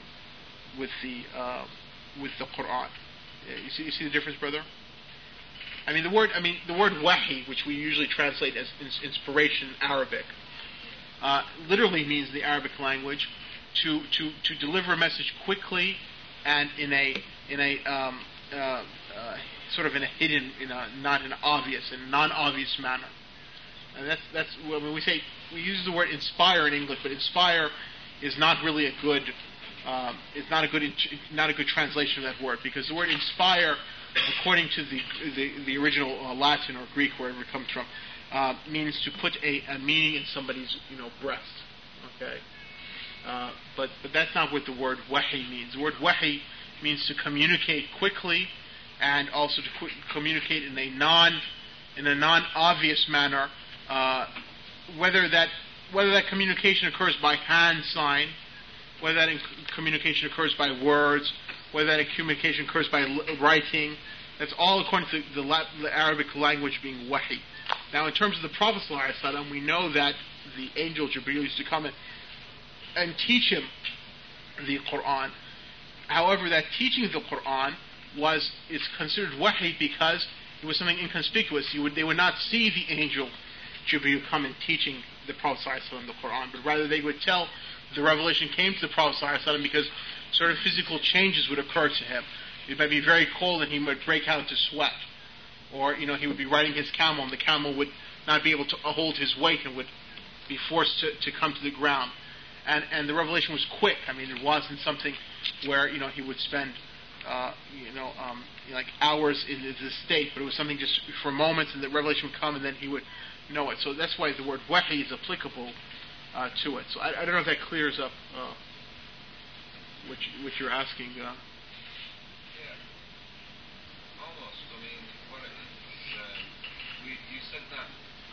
with the uh, with the Quran. You see, you see the difference, brother? I mean, the word, I mean, the word wahi, which we usually translate as ins- inspiration in Arabic, uh, literally means in the Arabic language to, to, to deliver a message quickly and in a in a um, uh, uh, sort of in a hidden, in a not an obvious, in a non-obvious manner. And that's that's when we say we use the word inspire in English, but inspire is not really a good um, it's not a good not a good translation of that word because the word inspire, according to the the, the original uh, Latin or Greek wherever it comes from, uh, means to put a, a meaning in somebody's you know breast. Okay, uh, but but that's not what the word wahi means. The word wahi means to communicate quickly and also to communicate in a non in a non obvious manner. Uh, whether that whether that communication occurs by hand sign, whether that communication occurs by words, whether that communication occurs by writing, that's all according to the, la- the Arabic language being wahi. Now, in terms of the Prophet ﷺ, we know that the angel Jibreel used to come and, and teach him the Quran. However, that teaching of the Quran was is considered wahi because it was something inconspicuous. Would, they would not see the angel Jibril come and teaching the Prophet ﷺ the Quran, but rather they would tell the revelation came to the Prophet because certain physical changes would occur to him. It might be very cold and he might break out into sweat. Or, you know, he would be riding his camel and the camel would not be able to hold his weight and would be forced to, to come to the ground. And, and the revelation was quick. I mean, it wasn't something where, you know, he would spend, uh, you know, um, like hours in this state, but it was something just for moments and the revelation would come and then he would know it. So that's why the word wahi is applicable uh, to it. So I, I don't know if that clears up uh, what, you, what you're asking. Uh, Yeah. Almost. I mean, what it is, um, we, you said that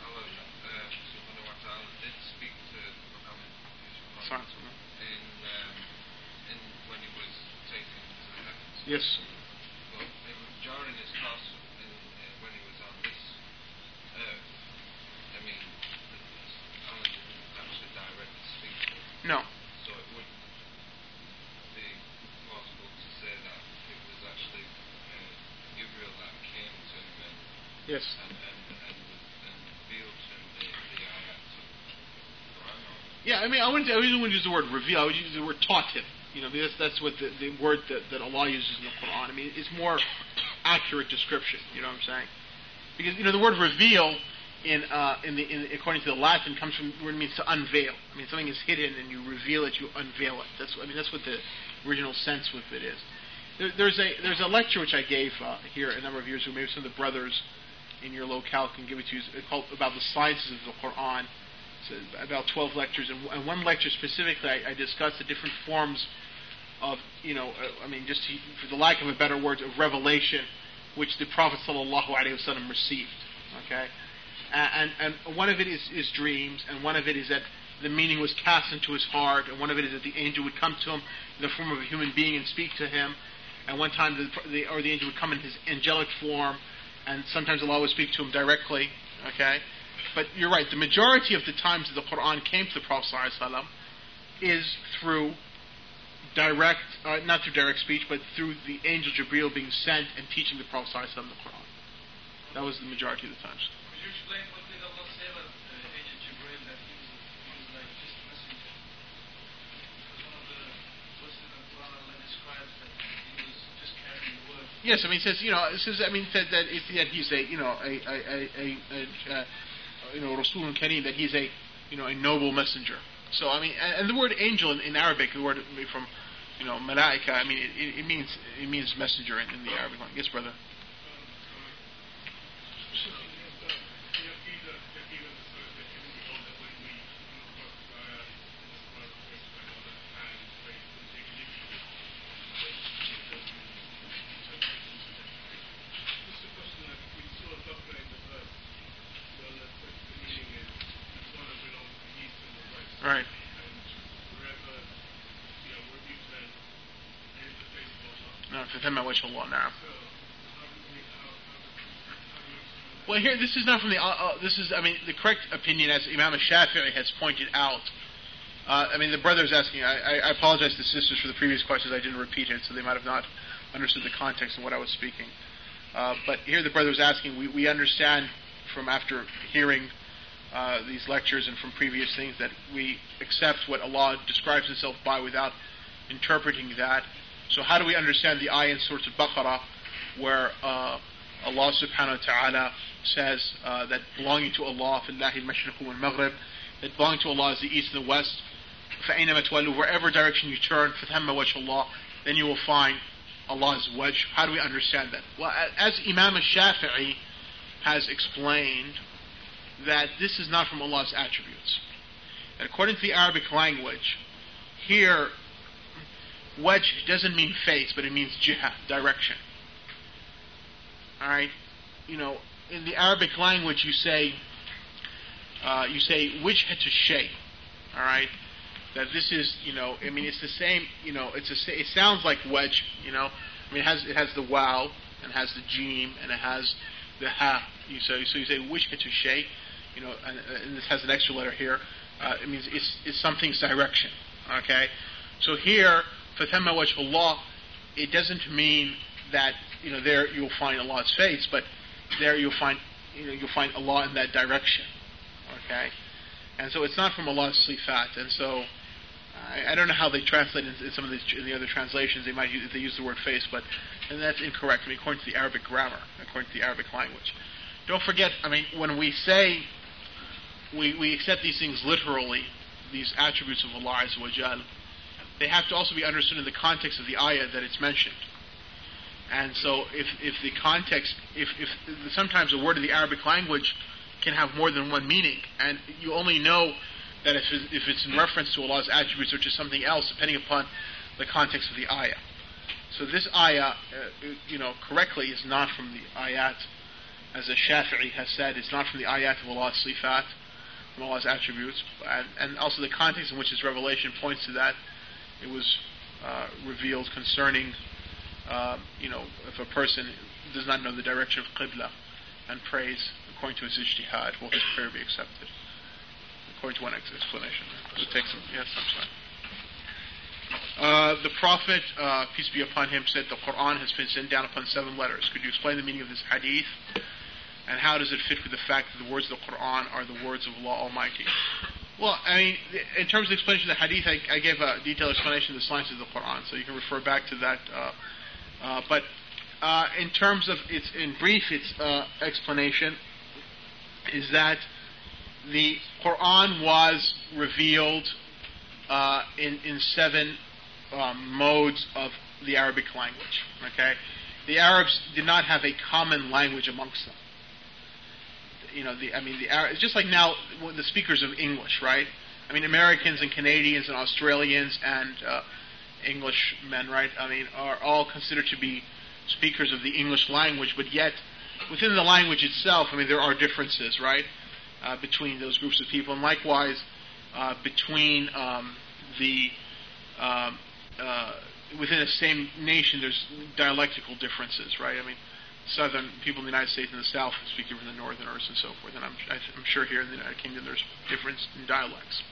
Allah uh, subhanahu wa ta'ala did speak to Muhammad Sorry. in, um, in when he was taken to the heavens. Yes. During his course uh, when he was on this earth, I mean, Allah didn't actually directly speak to him. No. So it would be possible to say that it was actually uh, Gabriel that came to him and, Yes. and, and, and, and revealed to him the, the ayats of the Quran. Yeah, I mean, I wouldn't, I wouldn't use the word reveal. I would use the word taught him. You know, because that's what the, the word that, that Allah uses in the Quran. I mean, it's more accurate description. You know what I'm saying? Because you know the word reveal in uh, in the in, according to the Latin comes from the word means to unveil. I mean, something is hidden and you reveal it, you unveil it. That's I mean that's what the original sense with it is. There, there's a there's a lecture which I gave uh, here a number of years ago. Maybe some of the brothers in your locale can give it to you. It's called about the sciences of the Quran. Uh, about 12 lectures, and, and one lecture specifically, I, I discussed the different forms of, you know, uh, I mean, just to, for the lack of a better word, of revelation, which the Prophet sallallahu alaihi wasallam received. Okay, and, and and one of it is, is dreams, and one of it is that the meaning was cast into his heart, and one of it is that the angel would come to him in the form of a human being and speak to him, and one time the, the or the angel would come in his angelic form, and sometimes Allah would speak to him directly. Okay, but you're right. The majority of the times that the Quran came to the Prophet ﷺ is through direct, uh, not through direct speech, but through the angel Jibril being sent and teaching the Prophet ﷺ the Quran. That was the majority of the times. Could you explain what did Allah say about uh, Agent Jibril that he was, he was like just a messenger? One of the verses in the Quran Allah describes that he was just carrying the word. Yes, I mean, it says you know, it says I mean, that, it, that he's a you know a a a, a, a uh, you know Rasul Kareem that he's a you know a noble messenger. So I mean, and, the word angel in, in Arabic, the word from you know, malaika. I mean, it, it, it means it means messenger in, in the Arabic language. Yes, brother. وجه الله نعم. Well, here this is not from the. Uh, uh, this is, I mean, the correct opinion, as Imam Shafi'i has pointed out. Uh, I mean, the brother is asking. I, I, I apologize to sisters for the previous questions. I didn't repeat it, so they might have not understood the context of what I was speaking. Uh, but here, the brother is asking. We, we understand from after hearing uh, these lectures and from previous things that we accept what Allah describes Himself by without interpreting that. so how do we understand the ayah in Surah Al-Baqarah where uh, Allah subhanahu wa ta'ala says uh, that belonging to Allah, فَاللَّهِ الْمَشْرِقُ وَالْمَغْرِبِ that belonging to Allah is the east and the west, فَأَيْنَمَا تَوَلُّوا wherever direction you turn, فَثَمَّ Allah, then you will find Allah's wajh. How do we understand that? Well, as Imam al-Shafi'i has explained, that this is not from Allah's attributes. And according to the Arabic language, here wajh doesn't mean face, but it means direction. Alright? You know, in the Arabic language, you say, uh, you say, which to shay. Alright? That this is, you know, I mean, it's the same, you know, it's a, it sounds like wedge, you know. I mean, it has, it has the wow, and has the jim, and it has the ha. You say, so you say, which to shay, you know, and, and, this has an extra letter here. Uh, it means it's, it's something's direction. Okay? So here, fatamma wajhullah, it doesn't mean that, you know, there you'll find Allah's face, but there you'll find you know you'll find Allah in that direction. Okay, and so it's not from Allah's sifat, and so I, don't know how they translate in, some of the, in the other translations. They might use, they use the word face, but and that's incorrect. I mean, according to the Arabic grammar, according to the Arabic language. Don't forget. I mean, when we say we we accept these things literally, these attributes of Allah Azza wa they have to also be understood in the context of the ayah that it's mentioned. And so, if, if the context, if, if sometimes a word in the Arabic language can have more than one meaning, and you only know that if, if it's in reference to Allah's attributes or to something else, depending upon the context of the ayah. So this ayah, uh, you know, correctly is not from the ayat, as the Shafi'i has said, it's not from the ayat of Allah's sifat, from Allah's attributes, and, and also the context in which this revelation points to that. It was uh, revealed concerning uh, you know, if a person does not know the direction of Qibla and prays according to his ijtihad, will his prayer be accepted? According to one explanation. It takes some, yes, I'm sorry. Uh, the Prophet, uh, peace be upon him, said the Quran has been sent down upon seven letters. Could you explain the meaning of this hadith? And how does it fit with the fact that the words of the Quran are the words of Allah Almighty? Well, I mean, in terms of explanation of the hadith, I, I gave a detailed explanation of the science of the Quran, so you can refer back to that uh, uh, but uh, in terms of its, in brief, its uh, explanation is that the Quran was revealed uh, in in seven um, modes of the Arabic language. Okay, the Arabs did not have a common language amongst them. You know, the I mean, the it's just like now the speakers of English, right? I mean, Americans and Canadians and Australians and uh, Englishmen, right? I mean, are all considered to be speakers of the English language, but yet within the language itself, I mean, there are differences, right, uh, between those groups of people, and likewise uh, between um, the um, uh, within the same nation, there's dialectical differences, right? I mean, southern people in the United States and the South speak different than Northerners and so forth, and I'm, I'm sure here in the United Kingdom there's difference in dialects.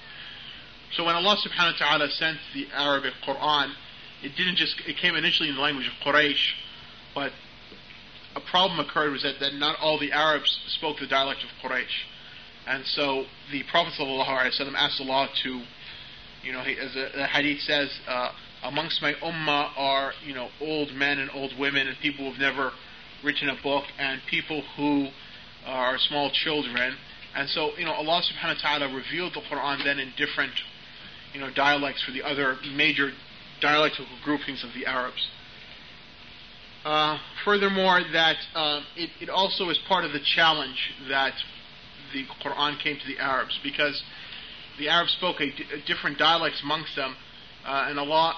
So when Allah subhanahu wa ta'ala sent the Arabic Quran, it didn't just, it came initially in the language of Quraysh, but a problem occurred was that, that not all the Arabs spoke the dialect of Quraysh. And so the Prophet asked Allah to, you know, as the hadith says, uh, amongst my ummah are, you know, old men and old women and people who've never written a book and people who are small children. And so, you know, Allah subhanahu wa ta'ala revealed the Quran then in different you know, dialects for the other major dialectical groupings of the Arabs. Uh, furthermore, that uh, it, it also is part of the challenge that the Quran came to the Arabs because the Arabs spoke a, d- a different dialects amongst them, uh, and Allah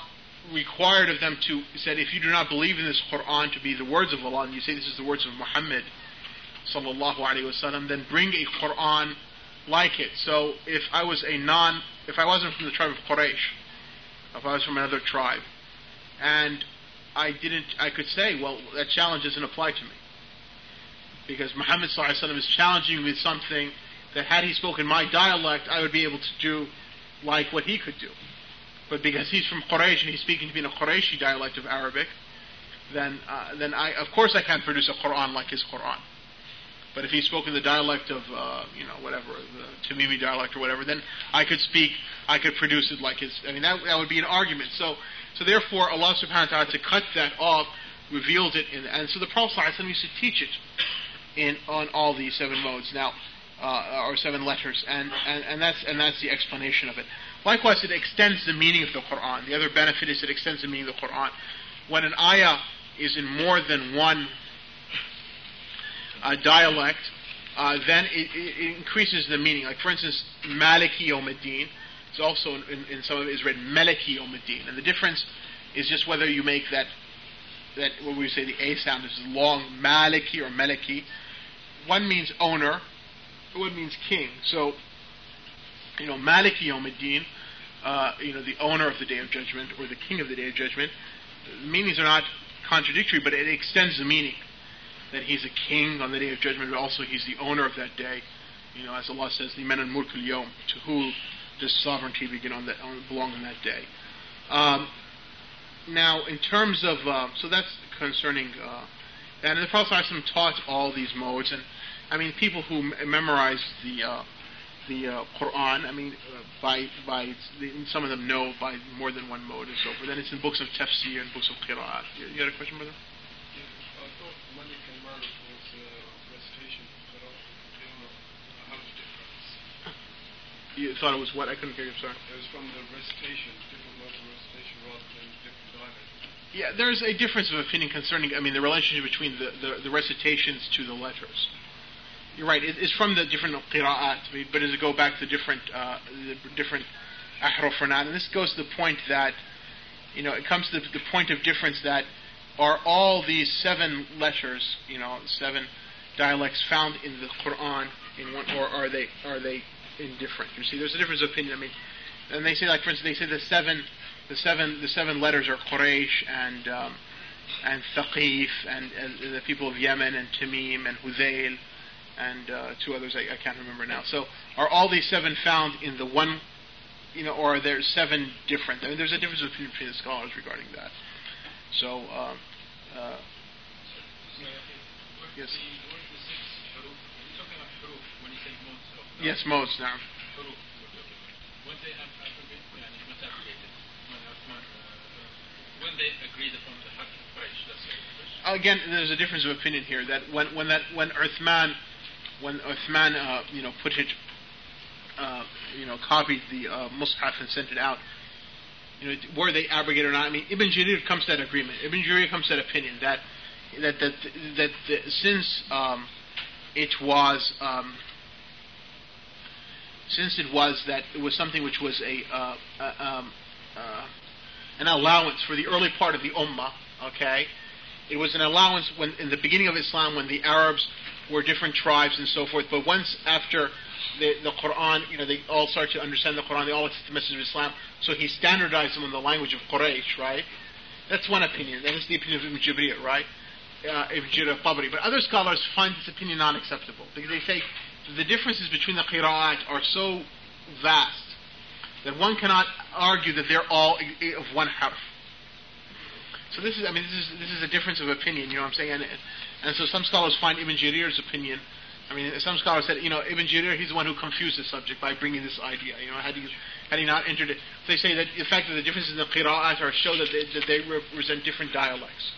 required of them to said, if you do not believe in this Quran to be the words of Allah, and you say this is the words of Muhammad, sallallahu alaihi wasallam, then bring a Quran like it. So if I was a non, if I wasn't from the tribe of Quraysh, if I was from another tribe, and I didn't, I could say, well, that challenge doesn't apply to me. Because Muhammad sallallahu is challenging me with something that had he spoken my dialect, I would be able to do like what he could do. But because he's from Quraysh and he's speaking to me in a Qurayshi dialect of Arabic, then, uh, then I, of course I can't produce a Quran like his Quran. But if he spoke in the dialect of, uh, you know, whatever, the Tamimi dialect or whatever, then I could speak, I could produce it like his. I mean, that, that would be an argument. So, so therefore, Allah Subhanahu wa Taala to cut that off revealed it, in, and so the Prophet ﷺ used to teach it in on all these seven modes now, uh, or seven letters, and, and and that's and that's the explanation of it. Likewise, it extends the meaning of the Quran. The other benefit is it extends the meaning of the Quran. When an ayah is in more than one uh, dialect, uh, then it, it, increases the meaning. Like for instance, Maliki Yawmiddin. It's also in, in some of it is read Maliki Yawmiddin, and the difference is just whether you make that that what we say the a sound is long Maliki or Maliki. One means owner, one means king. So you know Maliki Yawmiddin, uh, you know the owner of the Day of Judgment or the king of the Day of Judgment. The meanings are not contradictory, but it extends the meaning that he's a king on the day of judgment, but also he's the owner of that day. You know, as Allah says, "Liman al mulk yom," to who does sovereignty begin on that on, belong on that day. Um, now, in terms of uh, so that's concerning, uh, and the Prophet taught all these modes, and I mean, people who m- memorize the uh, the uh, Quran, I mean, uh, by by some of them know by more than one mode and so forth. Then it's in books of tafsir and books of qiraat. You, you had a question, brother? I thought Malik and Malik was uh, recitation, but I don't know how much difference. You thought it was what? I couldn't hear you. Sorry. It was from the recitation, different modes of recitation rather than different dialects. Yeah, there's a difference of opinion concerning, I mean, the relationship between the, the, the recitations to the letters. You're right, it, it's from the different qira'at, but does it go back to different, uh, the different ahruf or not? And this goes to the point that, you know, it comes to the, the point of difference that are all these seven letters, you know, seven dialects found in the Quran in one, or are they are they indifferent? You see, there's a difference of opinion. I mean, and they say, like for instance, they say the seven, the seven, the seven letters are Quraysh and um, and Thaqif and, and the people of Yemen and Tamim and Hudayl and uh, two others I, I, can't remember now. So are all these seven found in the one, you know, or are there seven different? I mean, there's a difference between, between the scholars regarding that. So, uh, uh, yes. Yes, modes now. Again, there's a difference of opinion here that when when that when Uthman when Uthman uh, you know put it uh, you know copied the uh, Mus'haf and sent it out, you know were they abrogated or not? I mean, Ibn Jarir comes to that agreement. Ibn Jarir comes to that opinion that that that that, that since um, it was um, since it was that it was something which was a uh, uh, um, uh, an allowance for the early part of the ummah. Okay, it was an allowance when in the beginning of Islam when the Arabs were different tribes and so forth. But once after the, the Quran, you know, they all start to understand the Quran, they all accept the message of Islam. So he standardized them in the language of Quraysh, right? That's one opinion. That is the opinion of Ibn Jibreel, right? Uh, Ibn Jarir al-Tabari. But other scholars find this opinion unacceptable because they say the differences between the qira'at are so vast that one cannot argue that they're all of one harf. So this is, I mean, this is this is a difference of opinion. You know what I'm saying? And, and so some scholars find Ibn Jarir's opinion. I mean, some scholars said, you know, Ibn Jarir, he's the one who confused the subject by bringing this idea. You know, had he had he not entered it, they say that the fact that the differences in the qira'at are show that they, that they represent different dialects.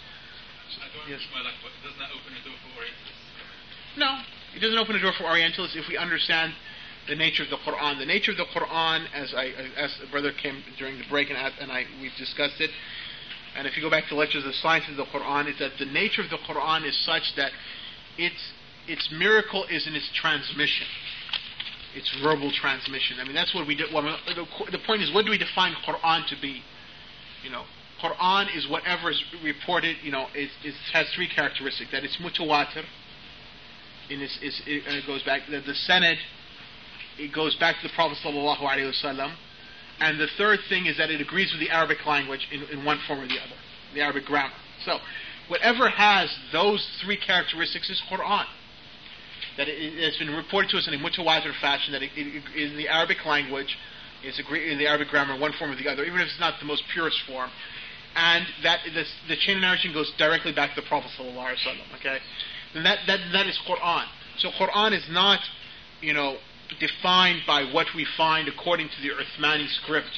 I don't Yes. yes. like, but does that open a door for Orientalists? No, it doesn't open a door for Orientalists if we understand the nature of the Quran. The nature of the Quran, as I as the brother came during the break and, and I we discussed it, and if you go back to lectures of science of the Quran, is that the nature of the Quran is such that its its miracle is in its transmission, its verbal transmission. I mean, that's what we do. Well, the, the point is, what do we define Quran to be? You know, Quran is whatever is reported. You know, it, it has three characteristics: that it's mutawatir, and its, its, it, it goes back that the sanad it goes back to the Prophet sallallahu alaihi wasallam. And the third thing is that it agrees with the Arabic language in, in one form or the other, the Arabic grammar. So, whatever has those three characteristics is Quran. That it, has been reported to us in a mutawatir fashion that it, it, in the Arabic language, is agree, in the Arabic grammar in one form or the other, even if it's not the most purest form. And that the, the chain of narration goes directly back to the Prophet sallallahu alaihi wasallam. Okay, then that, that that is Quran. So Quran is not, you know, defined by what we find according to the Uthmani script.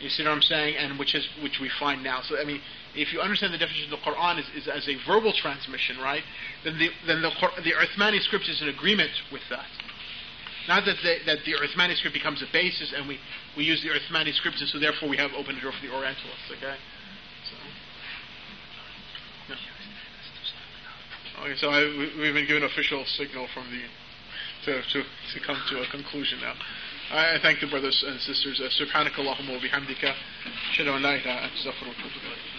You see what I'm saying? And which is which we find now. So I mean, if you understand the definition of the Quran is, is as a verbal transmission, right? Then the then the the Uthmani script is in agreement with that. Not that the, that the Uthmani script becomes a basis, and we, we use the Uthmani script, and so therefore we have opened the door for the Orientalists. Okay. So. Okay, so I, we, we've been given official signal from the to, to, to come to a conclusion now. I thank the brothers and sisters. Uh, Subhanakallahumma wa bihamdika. Shadu an wa.